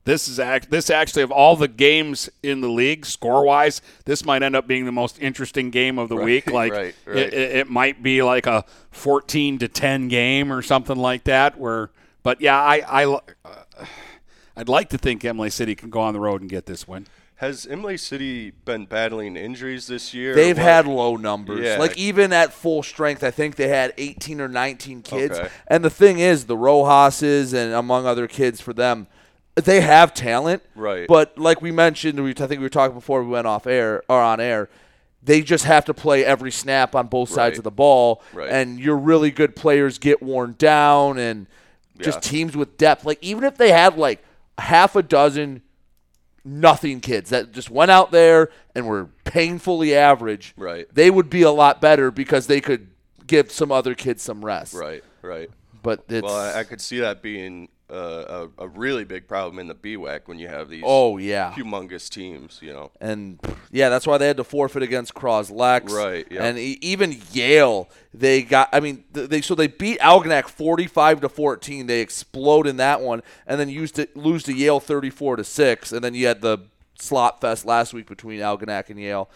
this is act this actually of all the games in the league score wise, this might end up being the most interesting game of the Right, week. Like right, right. It, it, it might be like a 14 to 10 game or something like that. Where, but yeah, I I uh, I'd like to think Imlay City can go on the road and get this win. Has Imlay City been battling injuries this year? They've What- had low numbers. Yeah. Like even at full strength, I think they had 18 or 19 kids. Okay. And the thing is, the Rojas's and among other kids for them, they have talent. Right. But like we mentioned, we, I think we were talking before we went off air or on air. They just have to play every snap on both sides Right. of the ball, Right. and your really good players get worn down, and just Yeah. teams with depth. Like even if they had like half a dozen nothing kids that just went out there and were painfully average, Right. they would be a lot better because they could give some other kids some rest. Right, right. But it's well, I, I could see that being uh, a, a really big problem in the BWAC when you have these Oh, yeah. humongous teams, you know. and yeah, that's why they had to forfeit against Croslex. Right, yeah. And even Yale, they got. I mean, they so they beat Algonac forty-five to fourteen. They explode in that one, and then used to lose to Yale thirty-four to six. And then you had the slot fest last week between Algonac and Yale.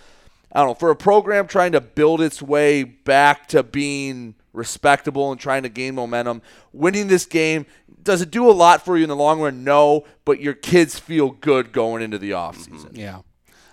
I don't know for a program trying to build its way back to being respectable and trying to gain momentum. Winning this game does it do a lot for you in the long run? No, but your kids feel good going into the offseason. Yeah.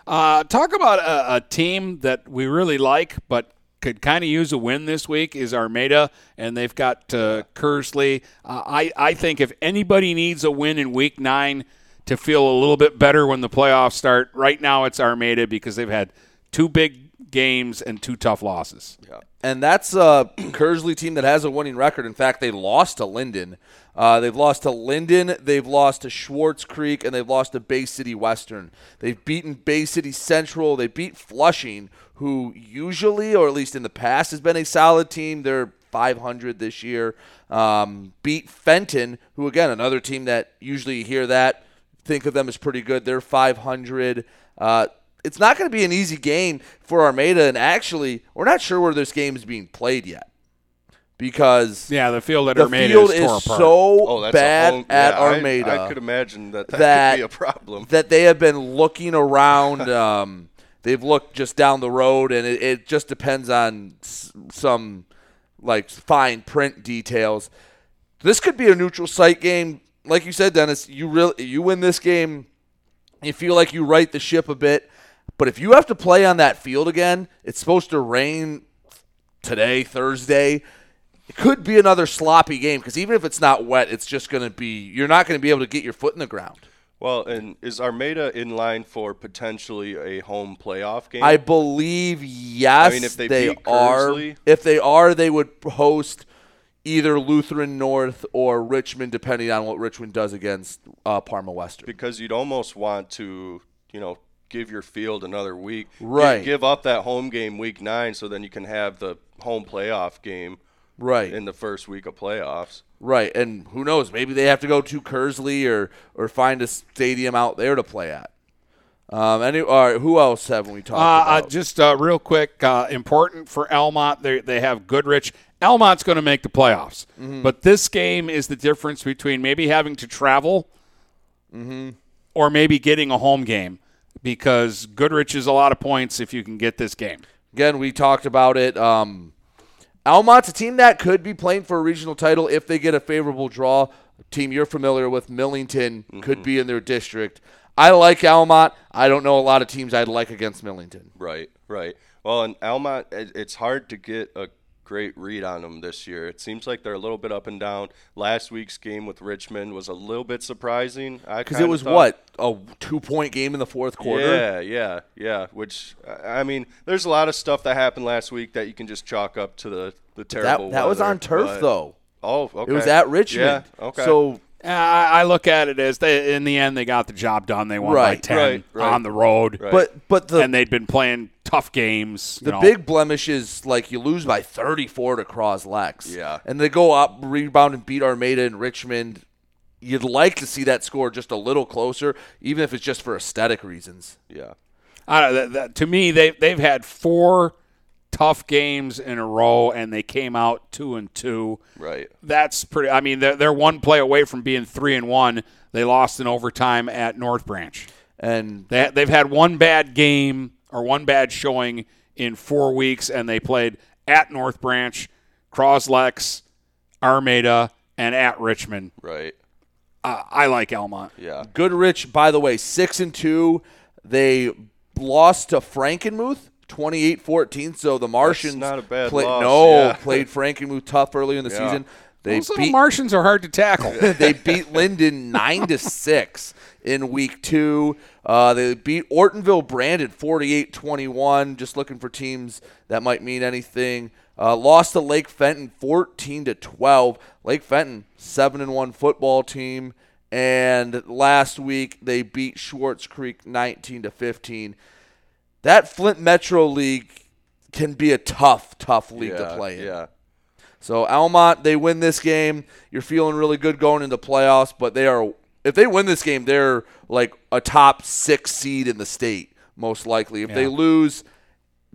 Uh, talk about a, a team that we really like, but could kind of use a win this week is Armada, and they've got uh, Kearsley. Uh, I I think if anybody needs a win in Week Nine to feel a little bit better when the playoffs start, right now it's Armada because they've had two big games and two tough losses. and that's a Kearsley team that has a winning record. In fact, they lost to Linden. Uh, they've lost to Linden, they've lost to Swartz Creek, and they've lost to Bay City Western. They've beaten Bay City Central. They beat Flushing, who usually, or at least in the past, has been a solid team. They're 500 this year. Um, beat Fenton, who again another team that usually you hear that think of them as pretty good. They're 500. Uh, it's not going to be an easy game for Armada, and actually, we're not sure where this game is being played yet because Yeah, the field at the Armada field is tore is apart. so Oh, bad home- at yeah, I- Armada. I could imagine that that that could be a problem. That they have been looking around. um, they've looked just down the road, and it, it just depends on s- some like fine print details. This could be a neutral site game, like you said, Dennis. You really you win this game, you feel like you right the ship a bit. But if you have to play on that field again, it's supposed to rain today, Thursday. It could be another sloppy game because even if it's not wet, it's just going to be you're not going to be able to get your foot in the ground. Well, and is Armada in line for potentially a home playoff game? I believe yes. I mean, if they they are. Kearsley- If they are, they would host either Lutheran North or Richmond, depending on what Richmond does against uh, Parma Western. Because you'd almost want to, you know, give your field another week. Right. Give up that home game week nine so then you can have the home playoff game Right. in the first week of playoffs. Right, and who knows? Maybe they have to go to Kearsley or or find a stadium out there to play at. Um, any, all right, who else haven't we talked Uh, uh, just uh, real quick, uh, important for Almont. They they have Goodrich. Almont's going to make the playoffs, Mhm. but this game is the difference between maybe having to travel, Mm-hmm. or maybe getting a home game, because Goodrich is a lot of points if you can get this game. Again, we talked about it. Um, Almont's a team that could be playing for a regional title if they get a favorable draw. A team you're familiar with, Millington, could be in their district. I like Almont. I don't know a lot of teams I'd like against Millington. Right, right. Well, in Almont, it's hard to get a great read on them this year. It seems like they're a little bit up and down. Last week's game with Richmond was a little bit surprising. Because it was what a two point game in the fourth quarter. Yeah, yeah, yeah. Which I I mean, there's a lot of stuff that happened last week that you can just chalk up to the the terrible. that was weather, on turf, but- though. Oh, okay. It was at Richmond. Yeah, okay. So I, I look at it as they in the end they got the job done. They won by ten right, right. on the road, Right. But- but the- and they'd been playing tough games. you The know. big blemish is like you lose by 34 to Cross Lex. Yeah. And they go up, rebound, and beat Armada and Richmond. You'd like to see that score just a little closer, even if it's just for aesthetic reasons. Yeah. I don't, that, that, to me, they they've had four tough games in a row, and they came out two and two. Right. That's pretty. I mean, they're, they're one play away from being three and one. They lost in overtime at North Branch, and they, they've had one bad game or one bad showing in four weeks, and they played at North Branch, Croslex, Armada, and at Richmond. Right. Uh, I like Almont. Yeah. Goodrich, by the way, six and two. They lost to Frankenmuth 28-14. So the Martians not a bad play- loss, No, yeah. played Frankenmuth tough early in the Yeah. season. They Those little beat Martians are hard to tackle. they beat Linden nine to six in week two. Uh, they beat Ortonville Brandon 48-21. Just looking for teams that might mean anything. Uh, lost to Lake Fenton 14 to 12. Lake Fenton seven and one football team. And last week they beat Swartz Creek 19 to 15. That Flint Metro League can be a tough, tough league to play in. yeah. So Almont, they win this game. You're feeling really good going into playoffs, but they are if they win this game, they're like a top six seed in the state, most likely. If they lose,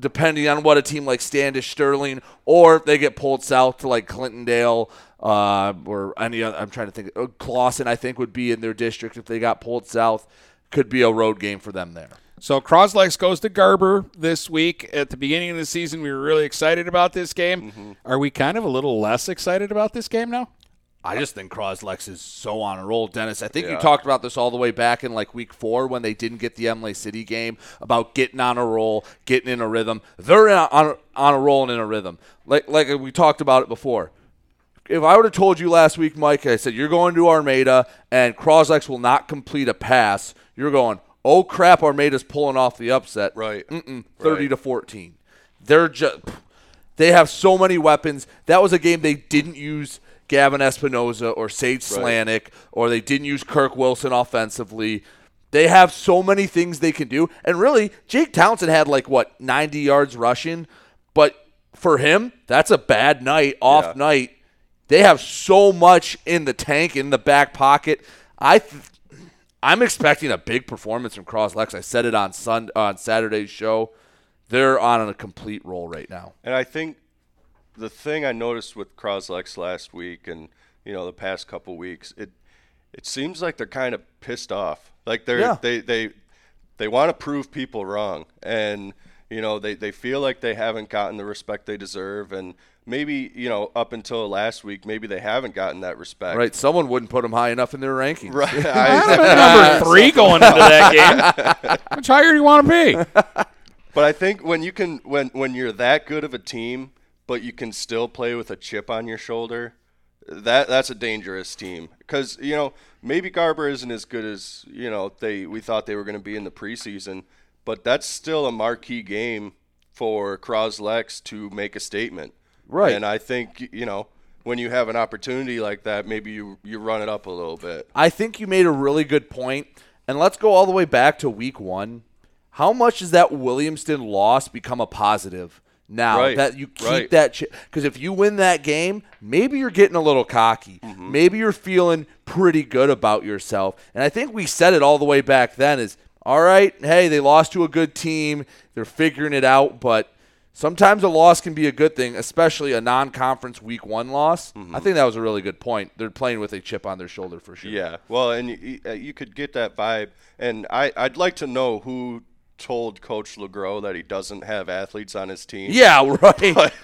depending on what a team like Standish Sterling, or if they get pulled south to like Clintondale, uh, or any other I'm trying to think uh, Clawson, I think would be in their district if they got pulled south. Could be a road game for them there. So Croslex goes to Garber this week. At the beginning of the season, we were really excited about this game. Mm-hmm. Are we kind of a little less excited about this game now? I just think Croslex is so on a roll, Dennis. I think you talked about this all the way back in like week four when they didn't get the Imlay City game about getting on a roll, getting in a rhythm. They're a, on, a, on a roll and in a rhythm. Like like we talked about it before. If I would have told you last week, Mike, I said you're going to Armada and Croslex will not complete a pass, you're going, oh crap, Armada's pulling off the upset. Right. Mm-mm, Thirty Right. to fourteen. They're just they have so many weapons. That was a game they didn't use Gavin Espinoza or Sage Slanik, or they didn't use Kirk Wilson offensively. They have so many things they can do. And really, Jake Townsend had like what, 90 yards rushing, but for him, that's a bad night, off Yeah. night. They have so much in the tank, in the back pocket. I th- I'm expecting a big performance from Cross Lex. I said it on Sun on Saturday's show. They're on a complete roll right now. And I think the thing I noticed with Croslex last week and you know the past couple weeks, it it seems like they're kind of pissed off. Like they're Yeah. they they they want to prove people wrong, and you know they they feel like they haven't gotten the respect they deserve, and maybe you know up until last week, maybe they haven't gotten that respect. Right, someone wouldn't put them high enough in their rankings. Right. I, number three going into that game. How much higher do you want to be? But I think when you can when when you're that good of a team, but you can still play with a chip on your shoulder, that that's a dangerous team. Because you know maybe Garber isn't as good as you know they we thought they were going to be in the preseason, but that's still a marquee game for Croslex to make a statement. Right. And I think you know when you have an opportunity like that, maybe you you run it up a little bit. I think you made a really good point. And let's go all the way back to week one. How much does that Williamston loss become a positive now Right, that you keep right. that? Because if you win that game, maybe you're getting a little cocky. Mm-hmm. Maybe you're feeling pretty good about yourself. And I think we said it all the way back then is all right, hey, they lost to a good team. They're figuring it out, but sometimes a loss can be a good thing, especially a non conference week one loss. Mm-hmm. I think that was a really good point. They're playing with a chip on their shoulder for sure. Yeah, well, and you, uh, you could get that vibe, and I I'd like to know who told Coach LeGros that he doesn't have athletes on his team. Yeah, right. But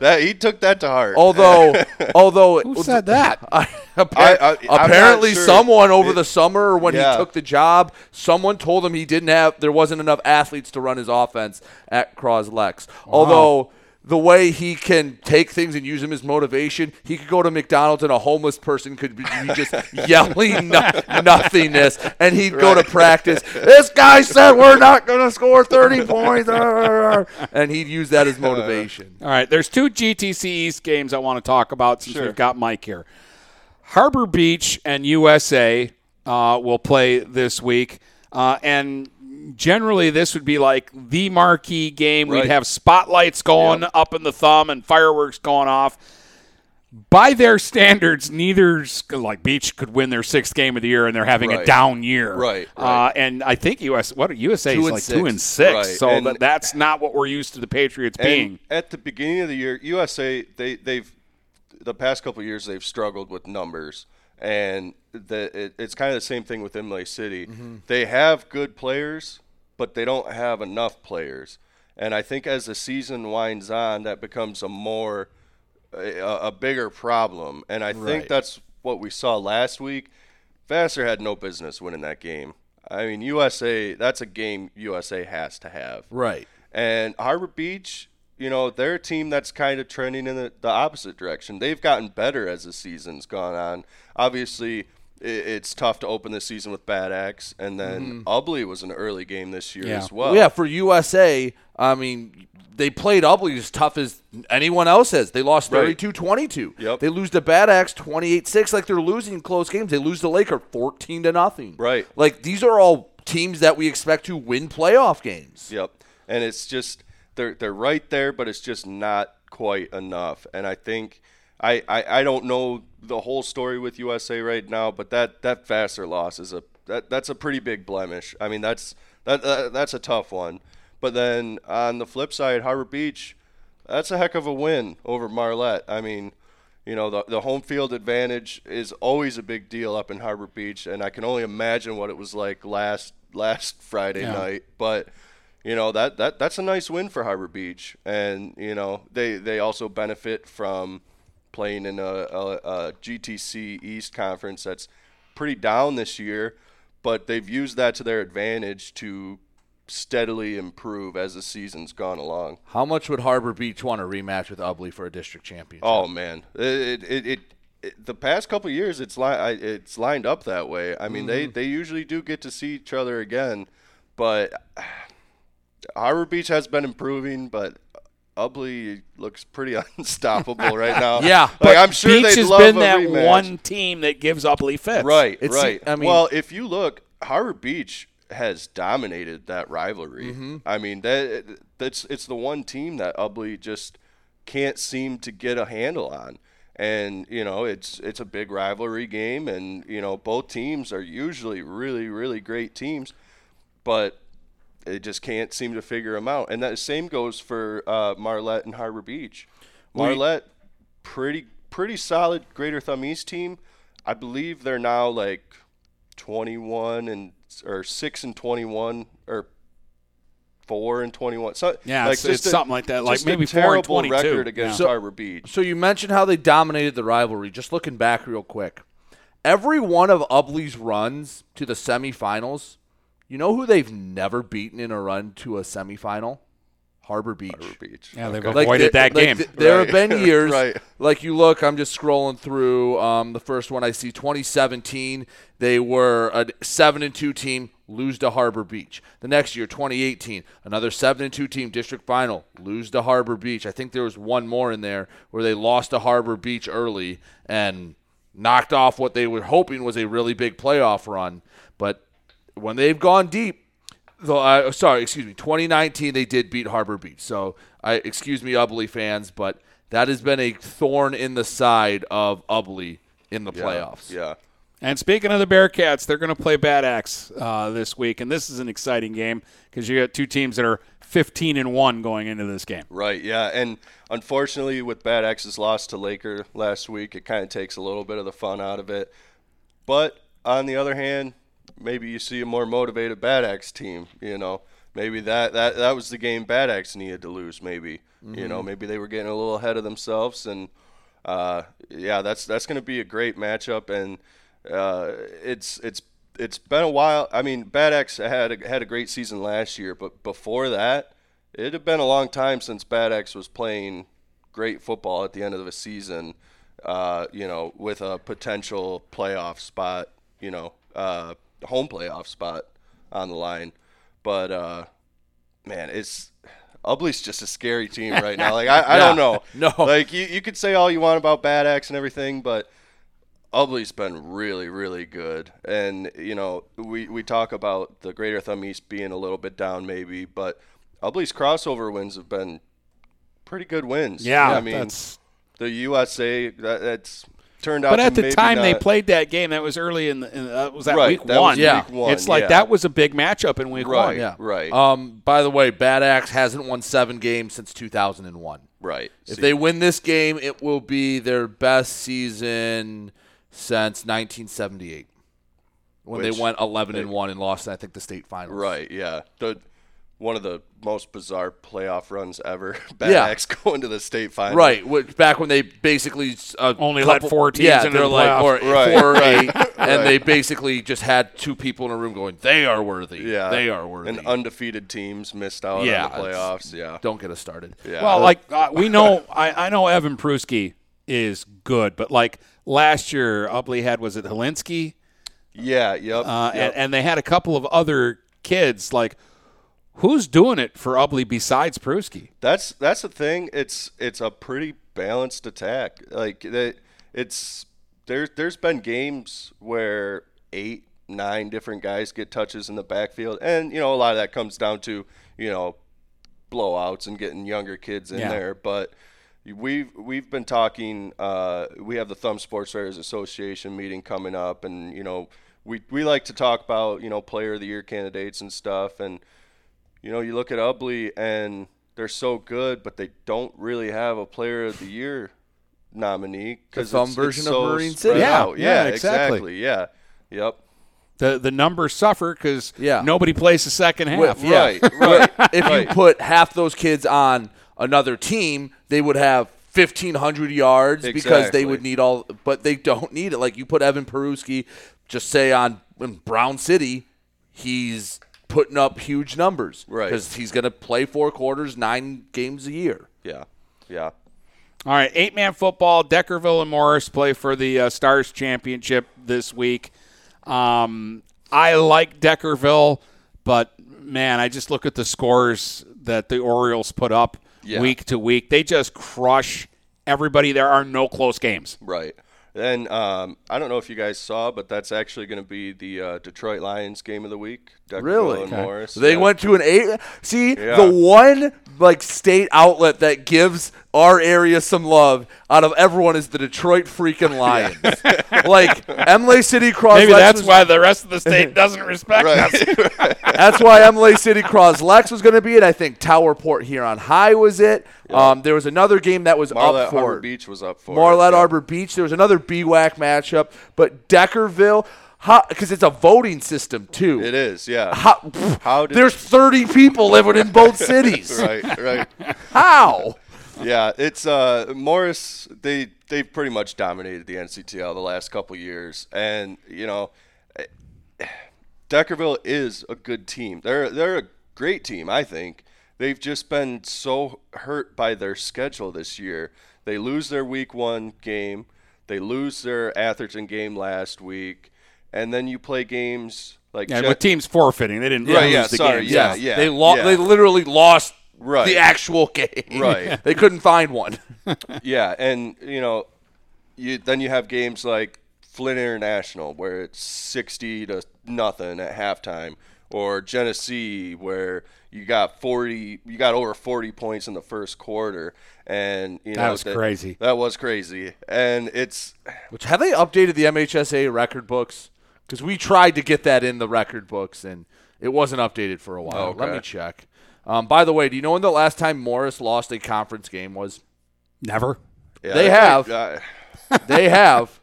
that he took that to heart. Although, although Who said that? I, appar- I- I- apparently, sure. someone over It- the summer or when Yeah. he took the job, someone told him he didn't have, there wasn't enough athletes to run his offense at Croslex. Although the way he can take things and use them as motivation, he could go to McDonald's and a homeless person could be just yelling no- nothingness, and he'd go to practice. This guy said we're not going to score thirty points, and he'd use that as motivation. All right, there's two GTC East games I want to talk about since Sure. we've got Mike here. Harbor Beach and USA uh, will play this week, uh, and generally this would be like the marquee game. Right. We'd have spotlights going Yep. up in the thumb and fireworks going off. By their standards, neither like Beach could win their sixth game of the year, and they're having a down year. Right, Uh, and I think US what USA is like six. two and six. Right, So and- that, that's not what we're used to the Patriots being. at the beginning of the year, USA they they've the past couple of years they've struggled with numbers, and the it, it's kind of the same thing with Imlay City. Mm-hmm. They have good players, but they don't have enough players, and I think as the season winds on, that becomes a more a, a bigger problem, and I Right. think that's what we saw last week. Vassar had no business winning that game. I mean, USA, that's a game USA has to have. Right. And Harbor Beach, you know, they're a team that's kind of trending in the, the opposite direction. They've gotten better as the season's gone on. Obviously, i it's tough to open the season with Bad Axe, and then mm-hmm. Ubly was an early game this year Yeah. as well. Well, yeah, for USA, I mean, they played Ubly as tough as anyone else has. They lost Right. 32-22. Yep. They lose to Bad Axe 28-6 like they're losing close games. They lose to Laker 14 to nothing. Right. Like these are all teams that we expect to win playoff games. Yep. And it's just they're they're right there, but it's just not quite enough. And I think I, I, I don't know the whole story with USA right now, but that that Vassar loss is a that that's a pretty big blemish. I mean that's that, that that's a tough one. But then on the flip side, Harbor Beach, that's a heck of a win over Marlette. I mean, you know, the the home field advantage is always a big deal up in Harbor Beach, and I can only imagine what it was like last last Friday Yeah. night. But you know that, that that's a nice win for Harbor Beach, and you know they they also benefit from playing in a, a, a GTC East conference that's pretty down this year, but they've used that to their advantage to steadily improve as the season's gone along. How much would Harbor Beach want a rematch with Ubly for a district championship? Oh man, it it, it, it the past couple of years it's li- it's lined up that way. I mean they mm-hmm. they usually do get to see each other again, but Harbor Beach has been improving, but. Ubly looks pretty unstoppable right now. Yeah, like But I'm sure Beach has been that rematch. one team that gives Ubly fits. Right, It's- right. I mean- well, if you look, Harbor Beach has dominated that rivalry. Mm-hmm. I mean, that that's it's the one team that Ubly just can't seem to get a handle on. And you know, it's it's a big rivalry game, and you know, both teams are usually really, really great teams, but they just can't seem to figure them out. And that same goes for uh, Marlette and Harbor Beach. Marlette, pretty pretty solid Greater Thumb East team. I believe they're now like 21 and or 6 and 21 or 4 and 21. So Yeah, like it's- it's something like that, like maybe a 4 and 22. record against Yeah. Harbor Beach. So you mentioned how they dominated the rivalry. Just looking back real quick, every one of Ubly's runs to the semifinals, you know who they've never beaten in a run to a semifinal? Harbor Beach. Harbor Beach. Yeah, they've Okay. avoided there- that game. th- there Right. have been years, Right. like you look, I'm just scrolling through. Um, the first one I see, 2017, they were a seven and two team, lose to Harbor Beach. The next year, 2018, another seven and two team, district final, lose to Harbor Beach. I think there was one more in there where they lost to Harbor Beach early and knocked off what they were hoping was a really big playoff run. But when they've gone deep, Though, uh, sorry, excuse me. 2019, they did beat Harbor Beach. So, I excuse me, Ubly fans, but that has been a thorn in the side of Ubly in the Yeah, playoffs. Yeah. And speaking of the Bearcats, they're going to play Bad Axe uh, this week, and this is an exciting game because you got two teams that are 15 and one going into this game. Right, yeah. And unfortunately, with Bad Axe's loss to Laker last week, it kind of takes a little bit of the fun out of it. But on the other hand, maybe you see a more motivated Bad Axe team. You know, maybe that, that, that was the game Bad Axe needed to lose. Maybe you know, Mhm. maybe they were getting a little ahead of themselves, and uh, yeah, that's that's going to be a great matchup. And uh, it's it's it's been a while. I mean, Bad Axe had a, had a great season last year, but before that, it had been a long time since Bad Axe was playing great football at the end of the season. Uh, you know, with a potential playoff spot. You know, uh, home playoff spot on the line. But uh, man, it's Ubly's just a scary team right now. Like I, I don't know. No. Like you, you could say all you want about Bad Axe and everything, but Ubly's been really, really good. And, you know, we, we talk about the Greater Thumb East being a little bit down maybe, but Ubly's crossover wins have been pretty good wins. Yeah, I mean, that's- the USA, that, that's turned out But to at the maybe time they played that game, that was early in the in, uh, was that Right, week that one? was week one, it's like yeah. that was a big matchup in week one. Yeah. right. Um, by the way, Bad Axe hasn't won seven games since 2001. Right. If See- they win this game, it will be their best season since 1978, when Which they went 11 they- and one and lost, I think, the state finals. Right, yeah. The one of the most bizarre playoff runs ever. Bad Yeah. Axe going to the state final. Right, which, back when they basically uh, Only let four teams yeah, into they're the like playoffs. or Right, four or right, eight, right. and they basically just had two people in a room going, "They are worthy. Yeah. they are worthy." And undefeated teams missed out yeah, on the playoffs. Yeah. don't get us started. Yeah. Well, like uh, we know, I, I know Evan Prusky is good, but like last year, Ubly had was it Helinski, Yeah, yep. uh, yep. and, and they had a couple of other kids. Like, who's doing it for Ubly besides Prusky? That's that's the thing. It's it's a pretty balanced attack. Like that, it's there's there's been games where eight nine different guys get touches in the backfield, and you know a lot of that comes down to you know blowouts and getting younger kids in Yeah. there. But we've we've been talking. Uh, we have the Thumb Sports Writers Association meeting coming up, and you know we we like to talk about you know Player of the Year candidates and stuff, and you know, you look at Ubly and they're so good, but they don't really have a Player of the Year nominee because some version it's of so Marine City. Yeah, yeah, yeah, exactly. Yeah, yep. The the numbers suffer because Yeah. nobody plays the second half. With- yeah. Right, right. if right. you put half those kids on another team, they would have 1,500 yards because they would need all, but they don't need it. Like you put Evan Peruski, just say on in Brown City, he's putting up huge numbers. Right. Because he's going to play four quarters, nine games a year. yeah, yeah. All right, eight man football. Deckerville and Morrice play for the uh, Stars Championship this week. Um, I like Deckerville, but man, I just look at the scores that the Orioles put up Yeah. week to week. They just crush everybody. There are no close games. Right. Then um, I don't know if you guys saw, but that's actually going to be the uh, Detroit Lions game of the week. Deckerville Really? Okay. Morrice. They yeah. went to an eight. See, Yeah. the one like state outlet that gives our area some love out of everyone is the Detroit freaking Lions. like Imlay City Cross. Maybe Lex that's was- why the rest of the state doesn't respect us. That's why Imlay City Cross Lex was going to be it. I think Tower Port here on High was it. Um, there was another game that was Marlette up for Harbor it. Beach was up for Marlette it. yeah. Arbor Beach. There was another BWAC matchup, but Deckerville, because it's a voting system too. It is, yeah. How, How did there's 30 people living in both cities. right, right. How? Yeah, it's uh Morrice. They they've pretty much dominated the NCTL the last couple years, and you know, eh, Deckerville is a good team. They're they're a great team, I think. They've just been so hurt by their schedule this year. They lose their week one game, they lose their Atherton game last week, and then you play games like And Jet- with teams forfeiting, they didn't Right, lose yeah, the sorry, games. yeah, yeah. They lo- yeah. They literally lost Right. the actual game. Right. they couldn't find one. yeah, and you know, you then you have games like Flint International where it's sixty to nothing at halftime, or Genesee where you got forty, you got over forty points in the first quarter, and you know That was crazy. That was crazy, and it's Which have they updated the MHSA record books? Because we tried to get that in the record books and it wasn't updated for a while. Let me check. Um, by the way, do you know when the last time Morrice lost a conference game was? Never. yeah, they have. think, uh, they have.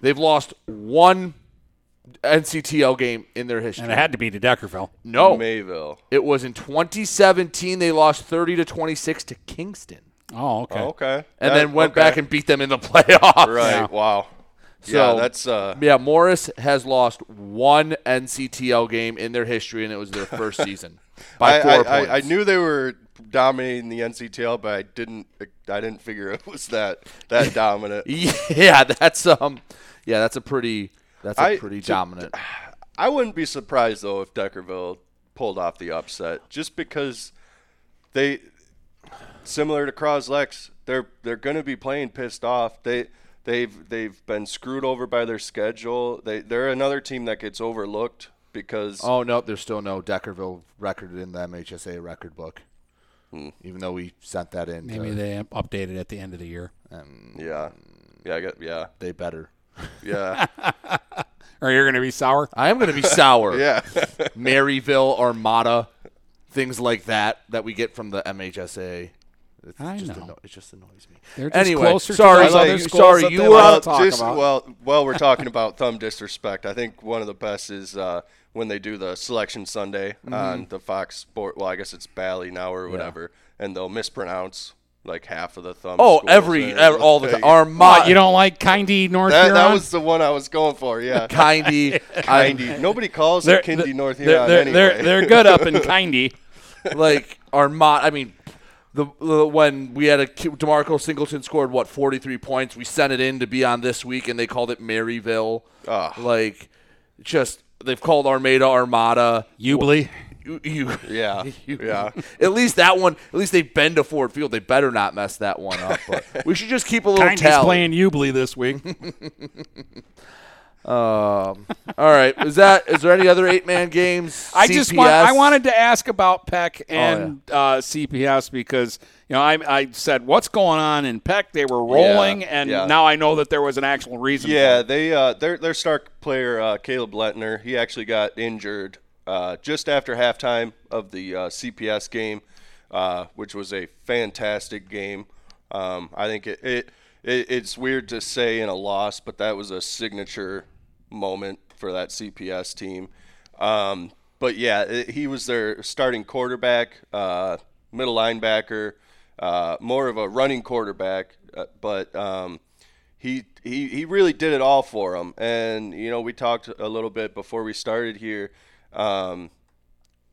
They've lost one NCTL game in their history. And it had to be to Deckerville. no. Mayville. It was in 2017. They lost 30 to 26 to Kingston, Oh, okay. Oh, okay, and That- then went okay. back and beat them in the playoffs. right. Yeah. Wow. So yeah, that's uh. yeah. Morrice has lost one NCTL game in their history, and it was their first season by I, four I, points. I, I knew they were dominating the NCTL, but I didn't. I didn't figure it was that that dominant. Yeah, that's um, yeah, that's a pretty that's a I- pretty to- dominant. I wouldn't be surprised though if Deckerville pulled off the upset, just because they, similar to Croslex, they're they're going to be playing pissed off. They they've they've been screwed over by their schedule. They they're another team that gets overlooked because Oh no, there's still no Deckerville record in the MHSA record book, Hmm. even though we sent that in. Maybe to, they updated at the end of the year. um, yeah, yeah, I get yeah, they better. yeah, Or you're going to be sour? I am going to be sour. yeah. Maryville, Armada, things like that that we get from the MHSA. It's I just know. anno- it just annoys me. They're just anyway, closer to sorry, those other you- schools sorry, that you they were love to talk just about. well, while we're talking about thumb disrespect, I think one of the best is uh, when they do the selection Sunday on the Fox Sport. Well, I guess it's Bally now or whatever, and they'll mispronounce like half of the thumb. Oh, schools every, and all the like- time. Armada. You don't like Kinde North That, Huron? that was the one I was going for. Yeah, Kinde. Kinde. Nobody calls They're- it Kinde North they're, Huron they're, anyway. they're, they're good up in Kinde. like Armada. I mean, the, the when we had a Demarco Singleton scored what 43 points. We sent it in to be on this week, and they called it Maryville. Ah. Like, just they've called Armada Armada. Ubly. You, you, Yeah, you- yeah. At least that one. At least they've been to Ford Field. They better not mess that one up. But we should just keep a little Kinde's tally. playing Ubly this week. Um, all right. Is that? Is there any other eight man games? I just want, I wanted to ask about Peck Oh, and uh, CPS because you know I, I said what's going on in Peck. They were rolling, Yeah, and yeah. now I know that there was an actual reason. for Yeah, it. they uh, their their star player uh, Caleb Letner, he actually got injured uh, just after halftime of the uh, CPS game, uh, which was a fantastic game. Um, I think it, it, it it's weird to say in a loss, but that was a signature moment for that CPS team. Um, but yeah, it, he was their starting quarterback, uh, middle linebacker, uh, more of a running quarterback, but um, he he he really did it all for him. And you know, we talked a little bit before we started here. Um,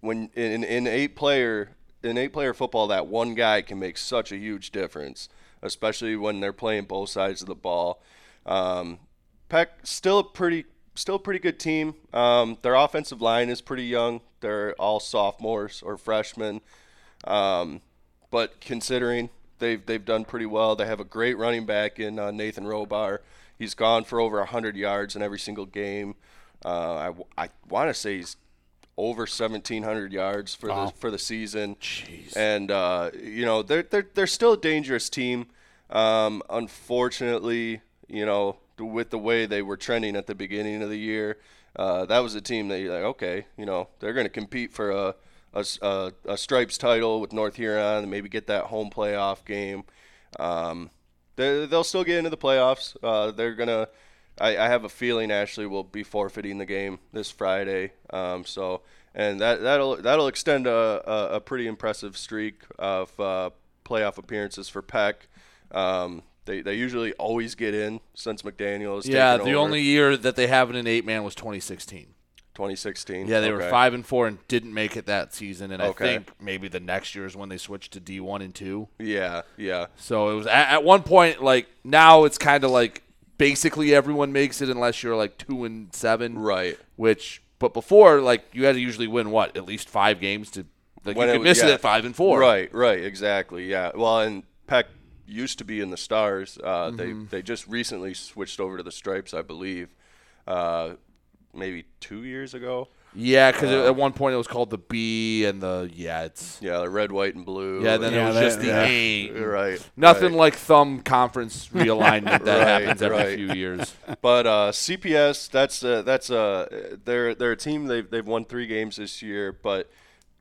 when in in eight player in eight player football, that one guy can make such a huge difference, especially when they're playing both sides of the ball. Um, Peck still a pretty still a pretty good team. Um, their offensive line is pretty young. They're all sophomores or freshmen. Um, but considering they've they've done pretty well, they have a great running back in uh, Nathan Robar. He's gone for over 100 yards in every single game. Uh, I, I want to say he's over 1,700 yards for Wow. the for the season. Jeez. And uh, you know they're they're they're still a dangerous team. Um, unfortunately, you know with the way they were trending at the beginning of the year, uh, that was a team that you're like, okay, you know they're going to compete for a a stripes title with North Huron and maybe get that home playoff game. Um, they they'll still get into the playoffs. Uh, they're gonna. I, I have a feeling Ashley will be forfeiting the game this Friday. Um, so and that that'll that'll extend a, a, a pretty impressive streak of uh, playoff appearances for Peck. Um, they they usually always get in since McDaniel has Yeah, the over. only year that they have it in eight man was 2016. 2016. Yeah, they were five and four and didn't make it that season. And Okay. I think maybe the next year is when they switched to D one and two. Yeah, yeah. So it was at, at one point like now it's kind of like basically everyone makes it unless you're like two and seven. Right. Which, but before like you had to usually win what at least five games to like When you could was- miss it at five and four. Right, right, exactly. Yeah. Well, and Peck used to be in the Stars. Uh, Mhm. They they just recently switched over to the Stripes, I believe. Uh, maybe two years ago. Yeah, because Uh, at one point it was called the B and the yeah it's yeah the red, white, and blue. Yeah, then Yeah, it was that- just the yeah. A. Right, Nothing right. like thumb conference realignment that Right, happens every right. few years. But uh, CPS, that's uh, that's uh, they're they're a team. They've they've won three games this year, but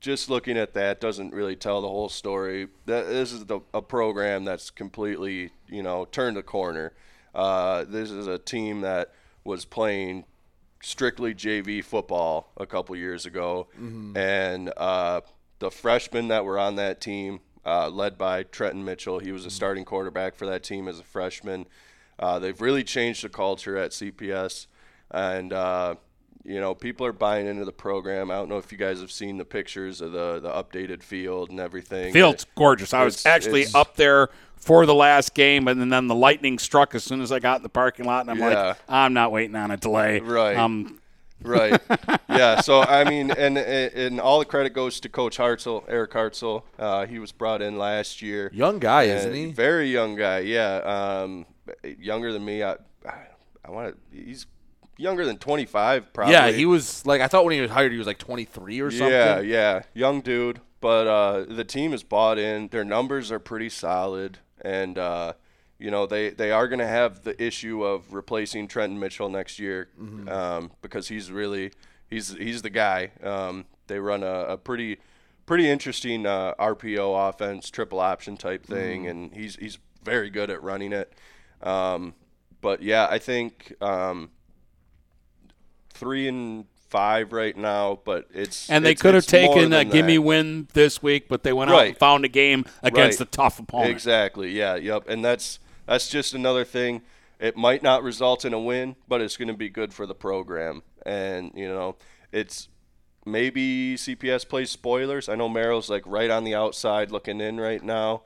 just looking at that doesn't really tell the whole story. That this is the, a program that's completely you know turned a corner. Uh, this is a team that was playing strictly JV football a couple years ago, Mhm. and uh, the freshmen that were on that team, uh, led by Trenton Mitchell, he was a starting quarterback for that team as a freshman. Uh, they've really changed the culture at CPS, and uh, you know people are buying into the program. I don't know if you guys have seen the pictures of the the updated field and everything. Field's gorgeous. I was actually up there for the last game, and then the lightning struck as soon as I got in the parking lot, and I'm Yeah. like, I'm not waiting on a delay. Right. Um, right. Yeah. So I mean, and and all the credit goes to Coach Hartzell, Eric Hartzell. Uh, he was brought in last year. Young guy, isn't he? Very young guy. Yeah. Um, younger than me. I I want to. He's younger than 25, probably. Yeah, he was like I thought when he was hired he was like 23 or something. Yeah, yeah, young dude. But uh, the team is bought in. Their numbers are pretty solid, and uh, you know they they are going to have the issue of replacing Trenton Mitchell next year Mhm. um, because he's really he's he's the guy. Um, they run a, a pretty pretty interesting uh, RPO offense, triple option type thing, Mhm. and he's he's very good at running it. Um, but yeah, I think um, three and five right now, but it's and they it's- could have taken a gimme that. win this week, but they went out and found a game against Right. a tough opponent. Exactly. Yeah. Yep. And that's that's just another thing. It might not result in a win, but it's going to be good for the program. And you know, it's maybe CPS plays spoilers. I know Merrill's like right on the outside looking in right now.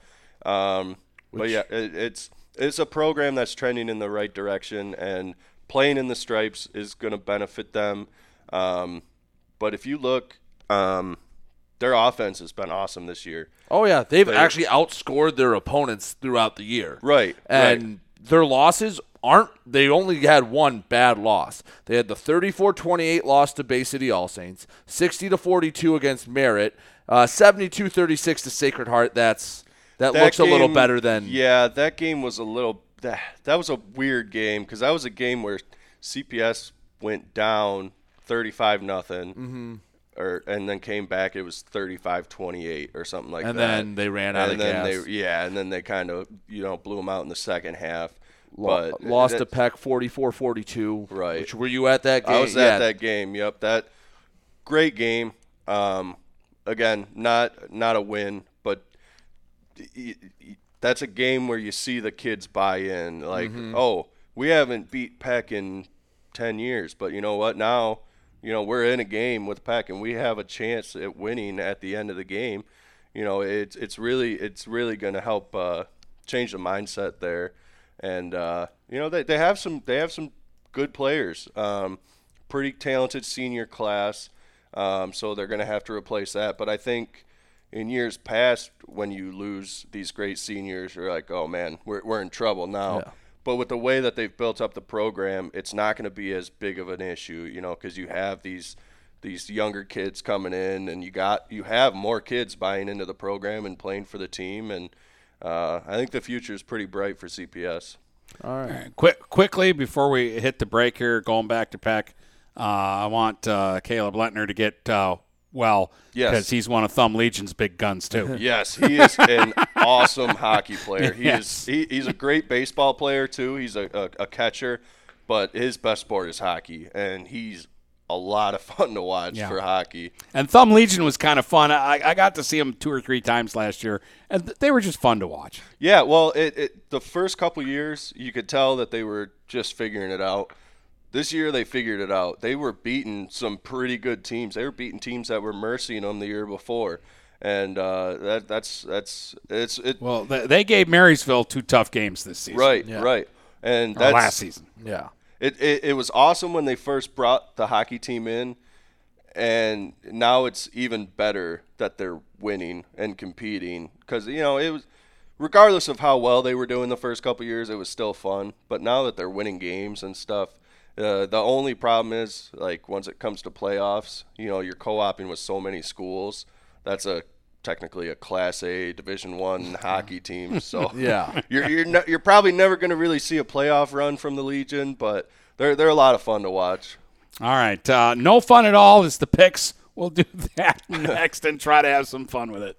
Um, but yeah, it, it's it's a program that's trending in the right direction, and playing in the stripes is going to benefit them. Um, but if you look, um, their offense has been awesome this year. Oh yeah, they've They- actually outscored their opponents throughout the year. Right, And right. their losses aren't they only had one bad loss. They had the 34-28 loss to Bay City All Saints, 60 to 42 against Merritt, uh 72-36 to Sacred Heart. That's that, looks a little better than yeah that game was a little that, that was a weird game because that was a game where cps went down 35 nothing Mhm. or and then came back it was 35-28 or something like And that And then they ran out and of then gas. they yeah and then they kind of you know blew them out in the second half but lost to Peck 44-42. Right. Which were you at that game? I was Yeah. at that game. Yep, that great game. Um, again, not not a win, but that's a game where you see the kids buy in. Like, Mhm. oh, we haven't beat Peck in ten years, but you know what? Now, you know, we're in a game with Peck, and we have a chance at winning at the end of the game. You know, it's it's really it's really going to help uh, change the mindset there, and uh, you know they, they have some they have some good players, um, pretty talented senior class, um, so they're going to have to replace that. But I think in years past, when you lose these great seniors, you're like, oh man, we're we're in trouble now. Yeah. But with the way that they've built up the program, it's not going to be as big of an issue, you know, because you have these these younger kids coming in, and you got you have more kids buying into the program and playing for the team, and uh, I think the future is pretty bright for CPS. All right. Quick, quickly before we hit the break here, going back to Peck, uh, I want uh, Caleb Lentner to get well Yes. because he's one of Thumb Legion's big guns too. Yes, he is an awesome hockey player. He Yes. is he, he's a great baseball player too. He's a, a, a catcher, but his best sport is hockey, and he's a lot of fun to watch Yeah. for hockey. And Thumb Legion was kind of fun. I, I got to see them two or three times last year, and they were just fun to watch. Yeah, well, it, it the first couple years you could tell that they were just figuring it out, this year they figured it out. They were beating some pretty good teams. They were beating teams that were mercying them the year before, and uh, that that's that's it's it. Well, they gave Marysville two tough games this season. Right, yeah. right, and or that's last season. Yeah, it, it it was awesome when they first brought the hockey team in, and now it's even better that they're winning and competing because you know it was regardless of how well they were doing the first couple years, it was still fun. But now that they're winning games and stuff, uh, the only problem is like once it comes to playoffs, you know, you're co-oping with so many schools. That's a technically a Class A Division One hockey team. So yeah, you're you're ne- you're probably never going to really see a playoff run from the Legion, but they're they're a lot of fun to watch. All right, uh, no fun at all is the picks. We'll do that next and try to have some fun with it.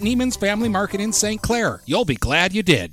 Neiman's Family Market in St. Clair. You'll be glad you did.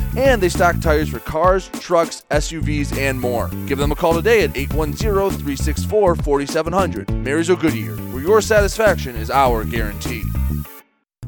and they stock tires for cars, trucks, SUVs, and more. Give them a call today at 810 364 4700. Marysville Goodyear, where your satisfaction is our guarantee.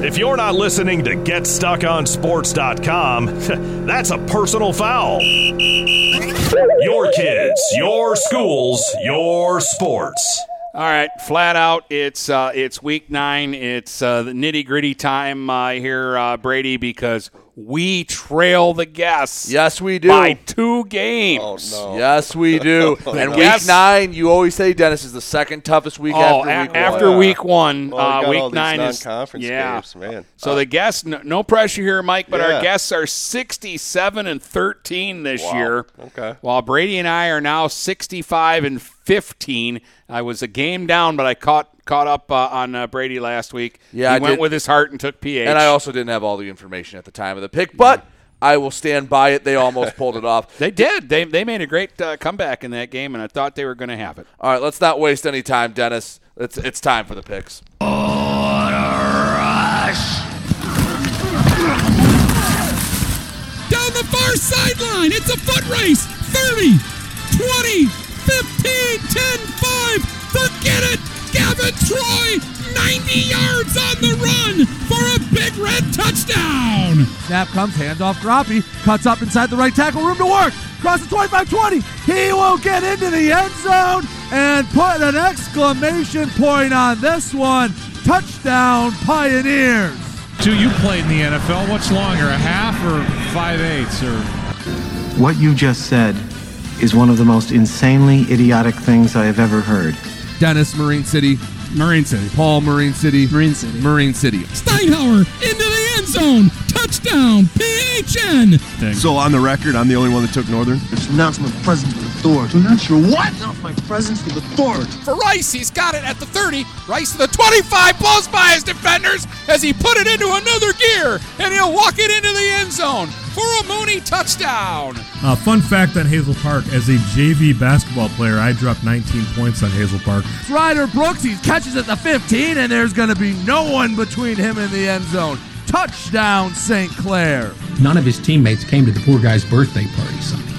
If you're not listening to GetStuckOnSports.com, that's a personal foul. Your kids, your schools, your sports. All right, flat out, it's uh, it's week nine. It's uh, the nitty gritty time uh, here, uh, Brady, because we trail the guests. Yes, we do. By two games. Oh, no. Yes, we do. and Yes. week nine, you always say, Dennis, is the second toughest week Oh, after a- week after one. week one, Well, uh, got week nine is non-conference yeah. games, man. So Uh, the guests, no, no pressure here, Mike, but our guests are sixty-seven and thirteen this Wow. year. Okay. While Brady and I are now sixty-five and fifteen. I was a game down, but I caught caught up uh, on uh, Brady last week. Yeah, he I went did. with his heart and took PH. And I also didn't have all the information at the time of the pick, but I will stand by it. They almost pulled it off. They did. They they made a great uh, comeback in that game, and I thought they were going to have it. All right, let's not waste any time, Dennis. It's it's time for the picks. Down the far sideline. It's a foot race. 30, 20, 15, 10, 5. Forget it. Gavin Troy, 90 yards on the run for a big red touchdown. Snap comes, hands off Groppy, cuts up inside the right tackle, room to work, cross the 25-20. He will get into the end zone and put an exclamation point on this one. Touchdown Pioneers. Two, you played in the NFL. What's longer, a half or five eighths? Or What you just said is one of the most insanely idiotic things I have ever heard. Dennis, Marine City. Marine City. Paul, Marine City. Marine City. Marine City. Steinhauer into the end zone. Touchdown, PHN. So on the record, I'm the only one that took Northern. It's announce my presence with authority. To announce your what? Announce my presence with authority. For Rice, he's got it at the 30. Rice to the 25, blows by his defenders as he put it into another gear, and he'll walk it into the end zone for a Mooney touchdown. Uh, fun fact on Hazel Park: as a JV basketball player, I dropped 19 points on Hazel Park. Ryder Brooks, he catches at the 15, and there's going to be no one between him and the end zone. Touchdown, St. Clair. None of his teammates came to the poor guy's birthday party, Sonny.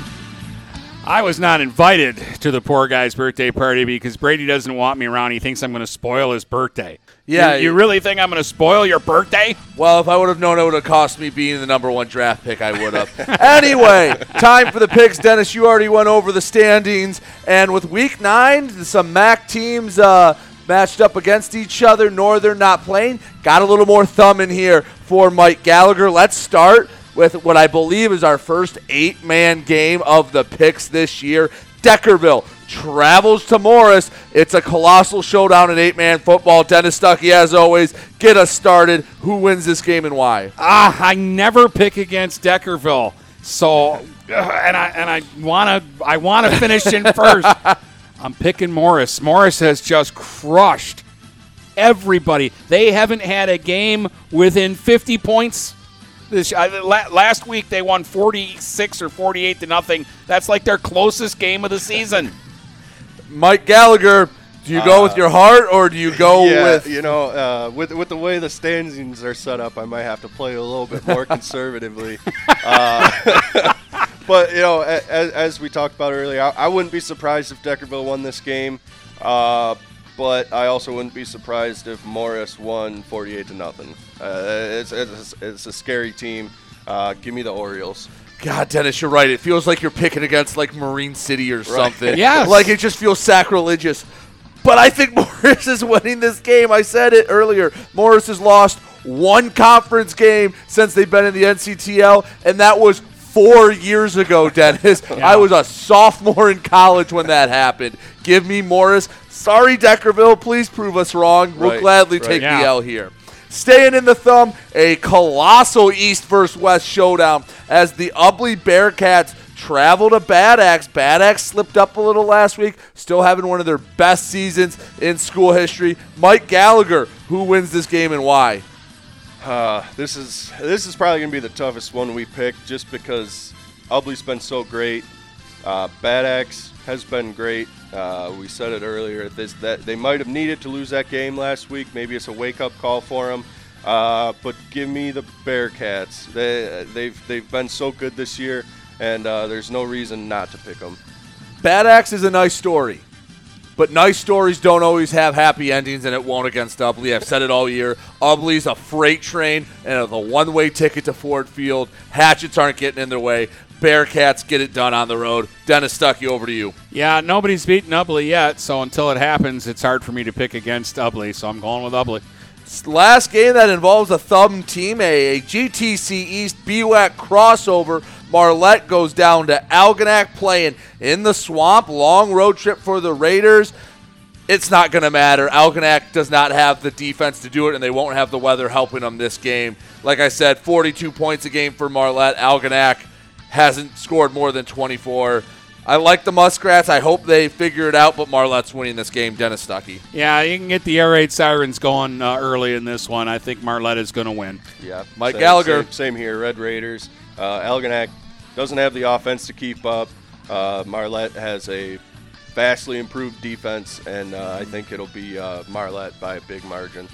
I was not invited to the poor guy's birthday party because Brady doesn't want me around. He thinks I'm going to spoil his birthday. Yeah, you, you really think I'm going to spoil your birthday? Well, if I would have known it would have cost me being the number one draft pick, I would have. anyway, time for the picks. Dennis, you already went over the standings. And with week nine, some MAC teams uh, matched up against each other. Northern not playing. Got a little more thumb in here for Mike Gallagher. Let's start with what I believe is our first eight man game of the picks this year. Deckerville travels to Morrice. It's a colossal showdown in eight man football. Dennis Stuckey, as always, get us started. Who wins this game and why? Ah, I never pick against Deckerville. So, uh, and I and I want to I want to finish in first. I'm picking Morrice. Morrice has just crushed everybody. They haven't had a game within 50 points. This uh, la- last week they won 46 or 48 to nothing. That's like their closest game of the season. Mike Gallagher, do you go with your heart or do you go yeah, with you know, uh, with with the way the standings are set up, I might have to play a little bit more conservatively. Uh, but you know, as, as we talked about earlier, I, I wouldn't be surprised if Deckerville won this game. But I also wouldn't be surprised if Morrice won 48 to nothing. Uh, it's, it's, it's a scary team. Uh, give me the Orioles. God, Dennis, you're right. It feels like you're picking against like Marine City or something. yeah, Like it just feels sacrilegious. But I think Morrice is winning this game. I said it earlier. Morrice has lost one conference game since they've been in the NCTL, and that was four years ago, Dennis. I was a sophomore in college when that happened. Give me Morrice. Sorry, Deckerville. Please prove us wrong. We'll Right, gladly right. take Yeah. the L here. Staying in the thumb, a colossal East versus West showdown as the Ubly Bearcats travel to Bad Axe. Bad Axe slipped up a little last week, still having one of their best seasons in school history. Mike Gallagher, who wins this game and why? Uh, this is this is probably gonna be the toughest one we pick, just because Ubly's been so great. Uh, Bad Axe has been great. Uh, we said it earlier. This that they might have needed to lose that game last week. Maybe it's a wake up call for them. Uh, but give me the Bearcats. They they've they've been so good this year, and uh, there's no reason not to pick them. Bad Axe is a nice story, but nice stories don't always have happy endings, and it won't against Ubly. I've said it all year. Ubly's a freight train and a one-way ticket to Ford Field. Hatchets aren't getting in their way. Bearcats get it done on the road. Dennis Stuckey, over to you. Yeah, nobody's beaten Ubly yet, so until it happens, it's hard for me to pick against Ubly, so I'm going with Ubly. Last game that involves a thumb team, a, a GTC East BWAC crossover. Marlette goes down to Algonac playing in the swamp. Long road trip for the Raiders. It's not going to matter. Algonac does not have the defense to do it, and they won't have the weather helping them this game. Like I said, 42 points a game for Marlette. Algonac hasn't scored more than 24. I like the Muskrats. I hope they figure it out, but Marlette's winning this game. Dennis Stuckey. Yeah, you can get the air raid sirens going uh, early in this one. I think Marlette is going to win. Yeah, Mike same, Gallagher. Same, same here. Red Raiders. Uh, Algonac doesn't have the offense to keep up. Uh, Marlette has a vastly improved defense, and uh, I think it'll be uh, Marlette by a big margin.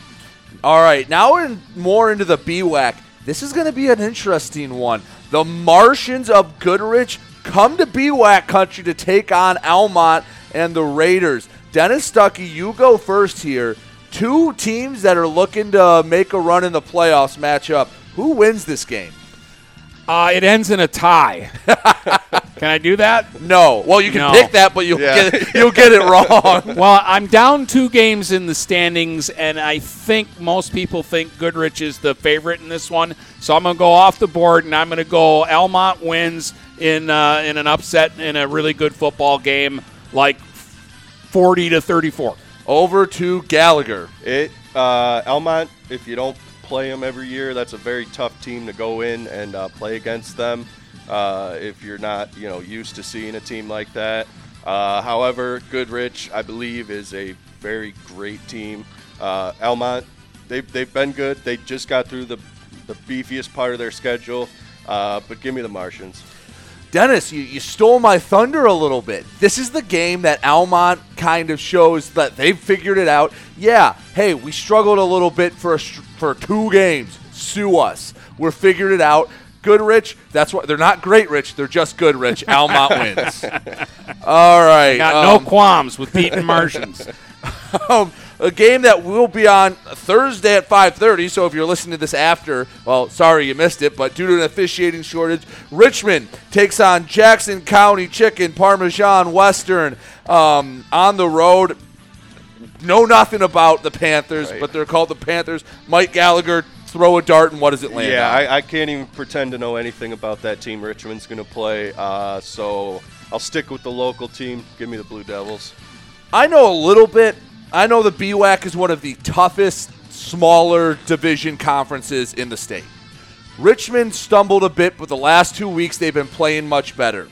All right, now we're in, more into the BWAC. This is going to be an interesting one. The Martians of Goodrich come to BWAC country to take on Almont and the Raiders. Dennis Stuckey, you go first here. Two teams that are looking to make a run in the playoffs match up. Who wins this game? Uh, it ends in a tie. can I do that? No. Well, you can No. pick that, but you'll get it, you'll get it wrong. well, I'm down two games in the standings, and I think most people think Goodrich is the favorite in this one. So I'm going to go off the board, and I'm going to go Almont wins in uh, in an upset in a really good football game, like 40 to 34. Over to Gallagher. It uh, Almont. If you don't play them every year, that's a very tough team to go in and uh, play against them. Uh, if you're not, you know, used to seeing a team like that. Uh, however, Goodrich, I believe, is a very great team. Uh, Almont, they've, they've been good. They just got through the the beefiest part of their schedule. Uh, but give me the Martians. Dennis, you, you stole my thunder a little bit. This is the game that Almont kind of shows that they've figured it out. Yeah, hey, we struggled a little bit for a, for two games. Sue us. We're figured it out. Goodrich, that's why they're not great rich, they're just good rich. Almont wins. All right. Got um, no qualms with beating Martians. um, a game that will be on Thursday at 5:30. So if you're listening to this after, well, sorry you missed it, but due to an officiating shortage, Richmond takes on Jackson County Chicken Parmesan Western um, on the road. Know nothing about the Panthers, Right. but they're called the Panthers. Mike Gallagher, throw a dart, and what does it land Yeah, on? I, I can't even pretend to know anything about that team Richmond's going to play. Uh, so I'll stick with the local team. Give me the Blue Devils. I know a little bit. I know the BWAC is one of the toughest, smaller division conferences in the state. Richmond stumbled a bit, but the last two weeks they've been playing much better.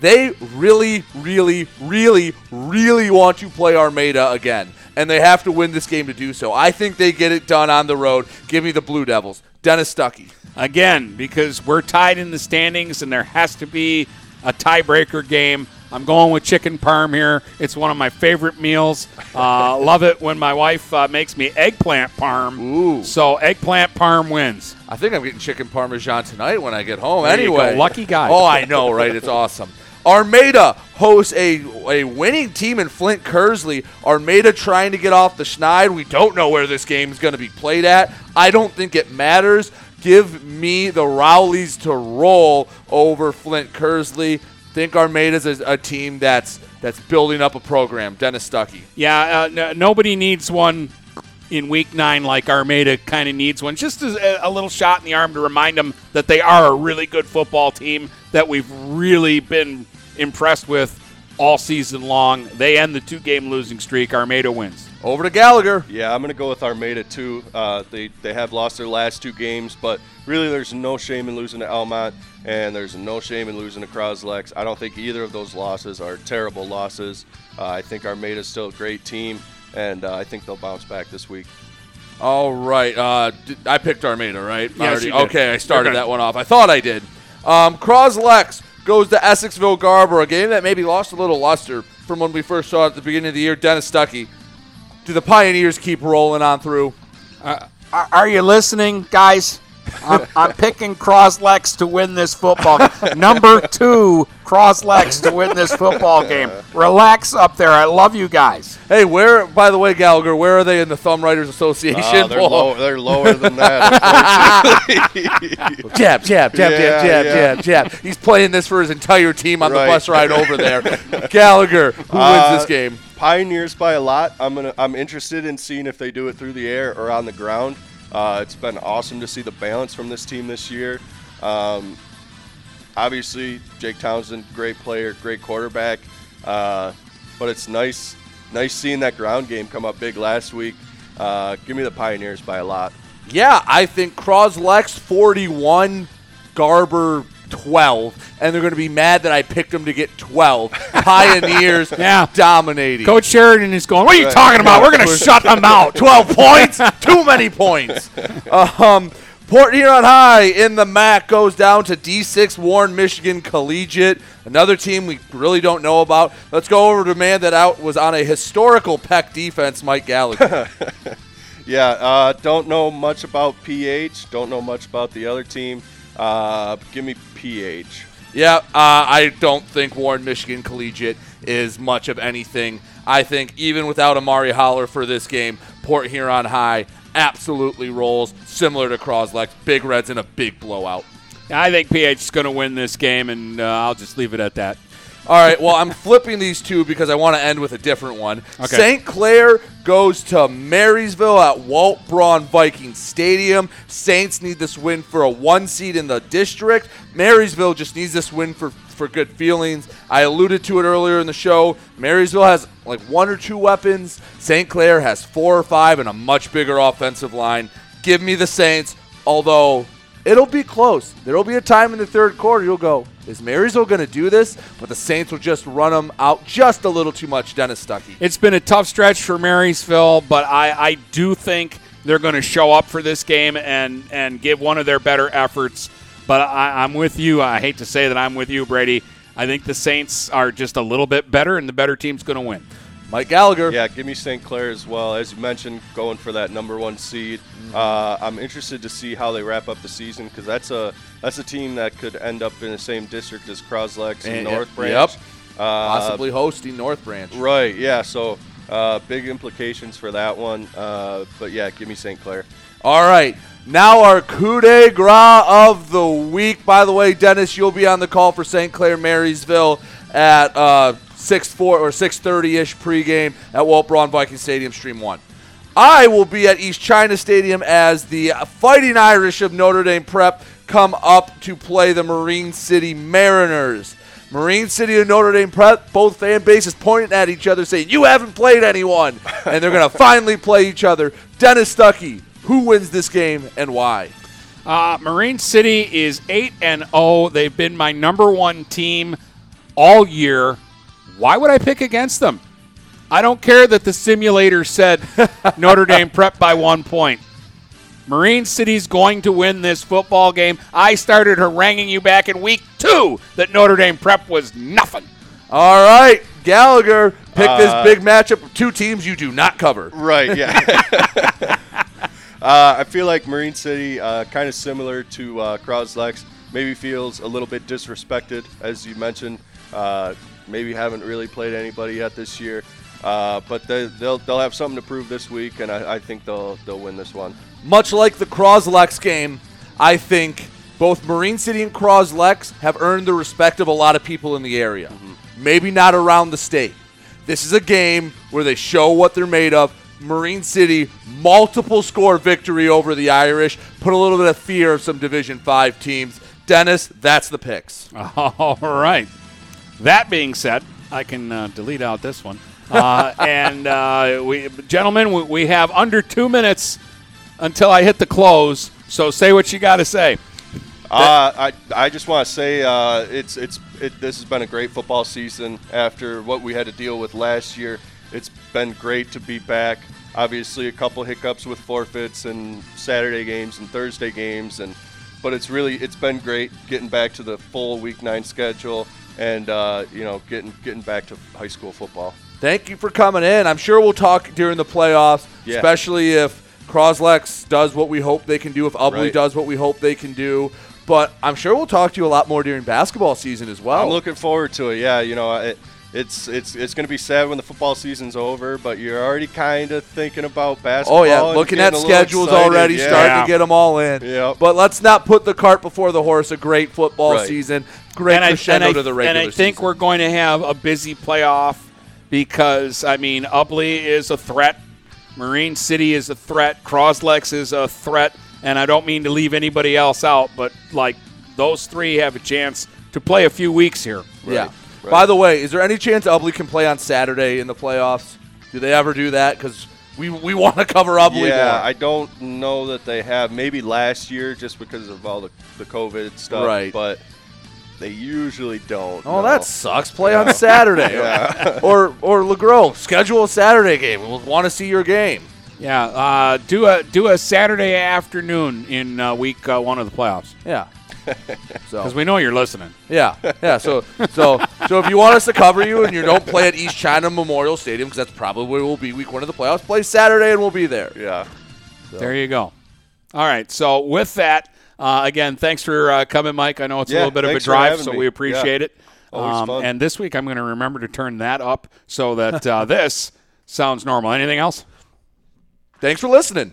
They really, really, really, really want to play Armada again, and they have to win this game to do so. I think they get it done on the road. Give me the Blue Devils. Dennis Stuckey. Again, because we're tied in the standings and there has to be a tiebreaker game. I'm going with chicken parm here. It's one of my favorite meals. Uh, love it when my wife uh, makes me eggplant parm. Ooh. So eggplant parm wins. I think I'm getting chicken parmesan tonight when I get home. There anyway. Lucky guy. Oh, I know, right? It's awesome. Armada hosts a, a winning team in Flint Kearsley. Armada trying to get off the schneid. We don't know where this game is going to be played at. I don't think it matters. Give me the Rowleys to roll over Flint Kearsley. Think Armada's a, a team that's that's building up a program. Dennis Stuckey. Yeah, uh, n- nobody needs one in week nine like Armada kind of needs one. Just as a, a little shot in the arm to remind them that they are a really good football team that we've really been impressed with all season long. They end the two game losing streak. Armada wins. Over to Gallagher. Yeah, I'm going to go with Armada too. Uh, they they have lost their last two games, but really, there's no shame in losing to Almont, and there's no shame in losing to Croslex. I don't think either of those losses are terrible losses. Uh, I think Armada's still a great team, and uh, I think they'll bounce back this week. All right. Uh, d- I picked Armada, right? Yes, Already- you did. Okay, I started Okay. that one off. I thought I did. Um, Croslex goes to Essexville Garber, a game that maybe lost a little luster from when we first saw it at the beginning of the year. Dennis Stuckey. Do the Pioneers keep rolling on through? Uh, Are, are you listening, guys? I'm, I'm picking Croslex to win this football. game. Number two, Croslex to win this football game. Relax up there. I love you guys. Hey, where? By the way, Gallagher, where are they in the Thumb Writers Association? Ah, they're, low, they're lower than that. jab, jab, jab, Yeah, jab, jab, yeah. jab, jab. He's playing this for his entire team on Right. the bus ride over there. Gallagher, who wins this Uh, game? Pioneers by a lot. I'm gonna. I'm interested in seeing if they do it through the air or on the ground. Uh, it's been awesome to see the balance from this team this year. Um, obviously, Jake Townsend, great player, great quarterback. Uh, but it's nice, nice seeing that ground game come up big last week. Uh, give me the Pioneers by a lot. Yeah, I think Croslex 41, Garber 12, and they're going to be mad that I picked them to get 12. Pioneers Yeah. dominating. Coach Sheridan is going, What are you talking about? We're going to shut them out. 12 points? Too many points. Um, Port Huron High in the MAC goes down to D6 Warren Michigan Collegiate, another team we really don't know about. Let's go over to a man that out was on a historical Peck defense, Mike Gallagher. Yeah, uh, don't know much about PH. Don't know much about the other team. Uh, give me PH. Yeah, uh, I don't think Warren Michigan Collegiate is much of anything. I think even without Amari Holler for this game, Port Huron High absolutely rolls, similar to Croslex. Big Reds in a big blowout. I think PH is going to win this game, and uh, I'll just leave it at that. All right, well, I'm flipping these two because I want to end with a different one. Okay. St. Clair goes to Marysville at Walt Braun Viking Stadium. Saints need this win for a one seed in the district. Marysville just needs this win for, for good feelings. I alluded to it earlier in the show. Marysville has like one or two weapons. St. Clair has four or five and a much bigger offensive line. Give me the Saints, although it'll be close. There'll be a time in the third quarter you'll go, is Marysville going to do this? But the Saints will just run them out just a little too much, Dennis Stuckey. It's been a tough stretch for Marysville, but I, I do think they're going to show up for this game and, and give one of their better efforts. But I, I'm with you. I hate to say that I'm with you, Brady. I think the Saints are just a little bit better, and the better team's going to win. Mike Gallagher. Yeah, give me St. Clair as well. As you mentioned, going for that number one seed. Mm-hmm. Uh, I'm interested to see how they wrap up the season because that's a that's a team that could end up in the same district as Croslex and, And- North Branch. yep. Uh, Possibly hosting North Branch. Right. Yeah. So uh, big implications for that one. Uh, but yeah, give me St. Clair. All right. Now our coup de grace of the week. By the way, Dennis, you'll be on the call for St. Clair Marysville at uh, six four or six thirty ish pregame at Walt Braun Viking Stadium, Stream One. I will be at East China Stadium as the Fighting Irish of Notre Dame Prep come up to play the Marine City Mariners. Marine City and Notre Dame Prep, both fan bases pointing at each other saying, You haven't played anyone. and they're going to finally play each other. Dennis Stuckey, who wins this game and why? Uh, Marine City is 8 and 0. They've been my number one team all year. Why would I pick against them? I don't care that the simulator said Notre Dame prep by one point. Marine City's going to win this football game. I started haranguing you back in week two that Notre Dame prep was nothing. All right, Gallagher, pick Uh, this big matchup of two teams you do not cover. Right. Yeah. uh, I feel like Marine City, uh, kind of similar to uh, Croslex, maybe feels a little bit disrespected, as you mentioned. Uh, maybe haven't really played anybody yet this year, uh, but they, they'll they'll have something to prove this week, and I, I think they'll they'll win this one. Much like the Croslex game, I think both Marine City and Croslex have earned the respect of a lot of people in the area. Maybe not around the state. This is a game where they show what they're made of. Marine City, multiple score victory over the Irish, put a little bit of fear of some Division Five teams. Dennis, that's the picks. All right. That being said, I can uh, delete out this one. Uh, and uh, we, gentlemen, we, we have under two minutes until I hit the close. So say what you got to say. Uh, I I just want to say uh, it's it's it, this has been a great football season after what we had to deal with last year. It's been great to be back. Obviously, a couple hiccups with forfeits and Saturday games and Thursday games, and but it's really it's been great getting back to the full Week Nine schedule and uh, you know getting getting back to high school football. Thank you for coming in. I'm sure we'll talk during the playoffs, Yeah. especially if Croslex does what we hope they can do. If Ubly Right. does what we hope they can do. But I'm sure we'll talk to you a lot more during basketball season as well. I'm looking forward to it. Yeah, you know, it, it's it's it's going to be sad when the football season's over, but you're already kind of thinking about basketball. Oh yeah, looking at schedules excited. already, Yeah. starting to get them all in. Yep. But let's not put the cart before the horse. A great football Right. season, great and I, crescendo and I, to the regular And I think season. we're going to have a busy playoff because, I mean, Ubly is a threat. Marine City is a threat. Croslex is a threat. And I don't mean to leave anybody else out, but, like, those three have a chance to play a few weeks here. Yeah. By the way, is there any chance Ubly can play on Saturday in the playoffs? Do they ever do that? Because we we want to cover Ubly Yeah, more. I don't know that they have. Maybe last year, just because of all the, the COVID stuff. Right. But they usually don't. Oh, no. that sucks. Play Yeah. on Saturday. Yeah. or or LeGros, schedule a Saturday game. We'll want to see your game. Yeah, uh, do a do a Saturday afternoon in uh, week uh, one of the playoffs. Yeah. So Because we know you're listening. Yeah, yeah. So, so, so if you want us to cover you and you don't play at East China Memorial Stadium, because that's probably where we'll be week one of the playoffs, play Saturday and we'll be there. Yeah. There you go. All right. So with that, uh, again, thanks for uh, coming, Mike. I know it's a little bit of a drive, so me. we appreciate Yeah. it. Always fun. And this week, I'm going to remember to turn that up so that uh, this sounds normal. Anything else? Thanks for listening.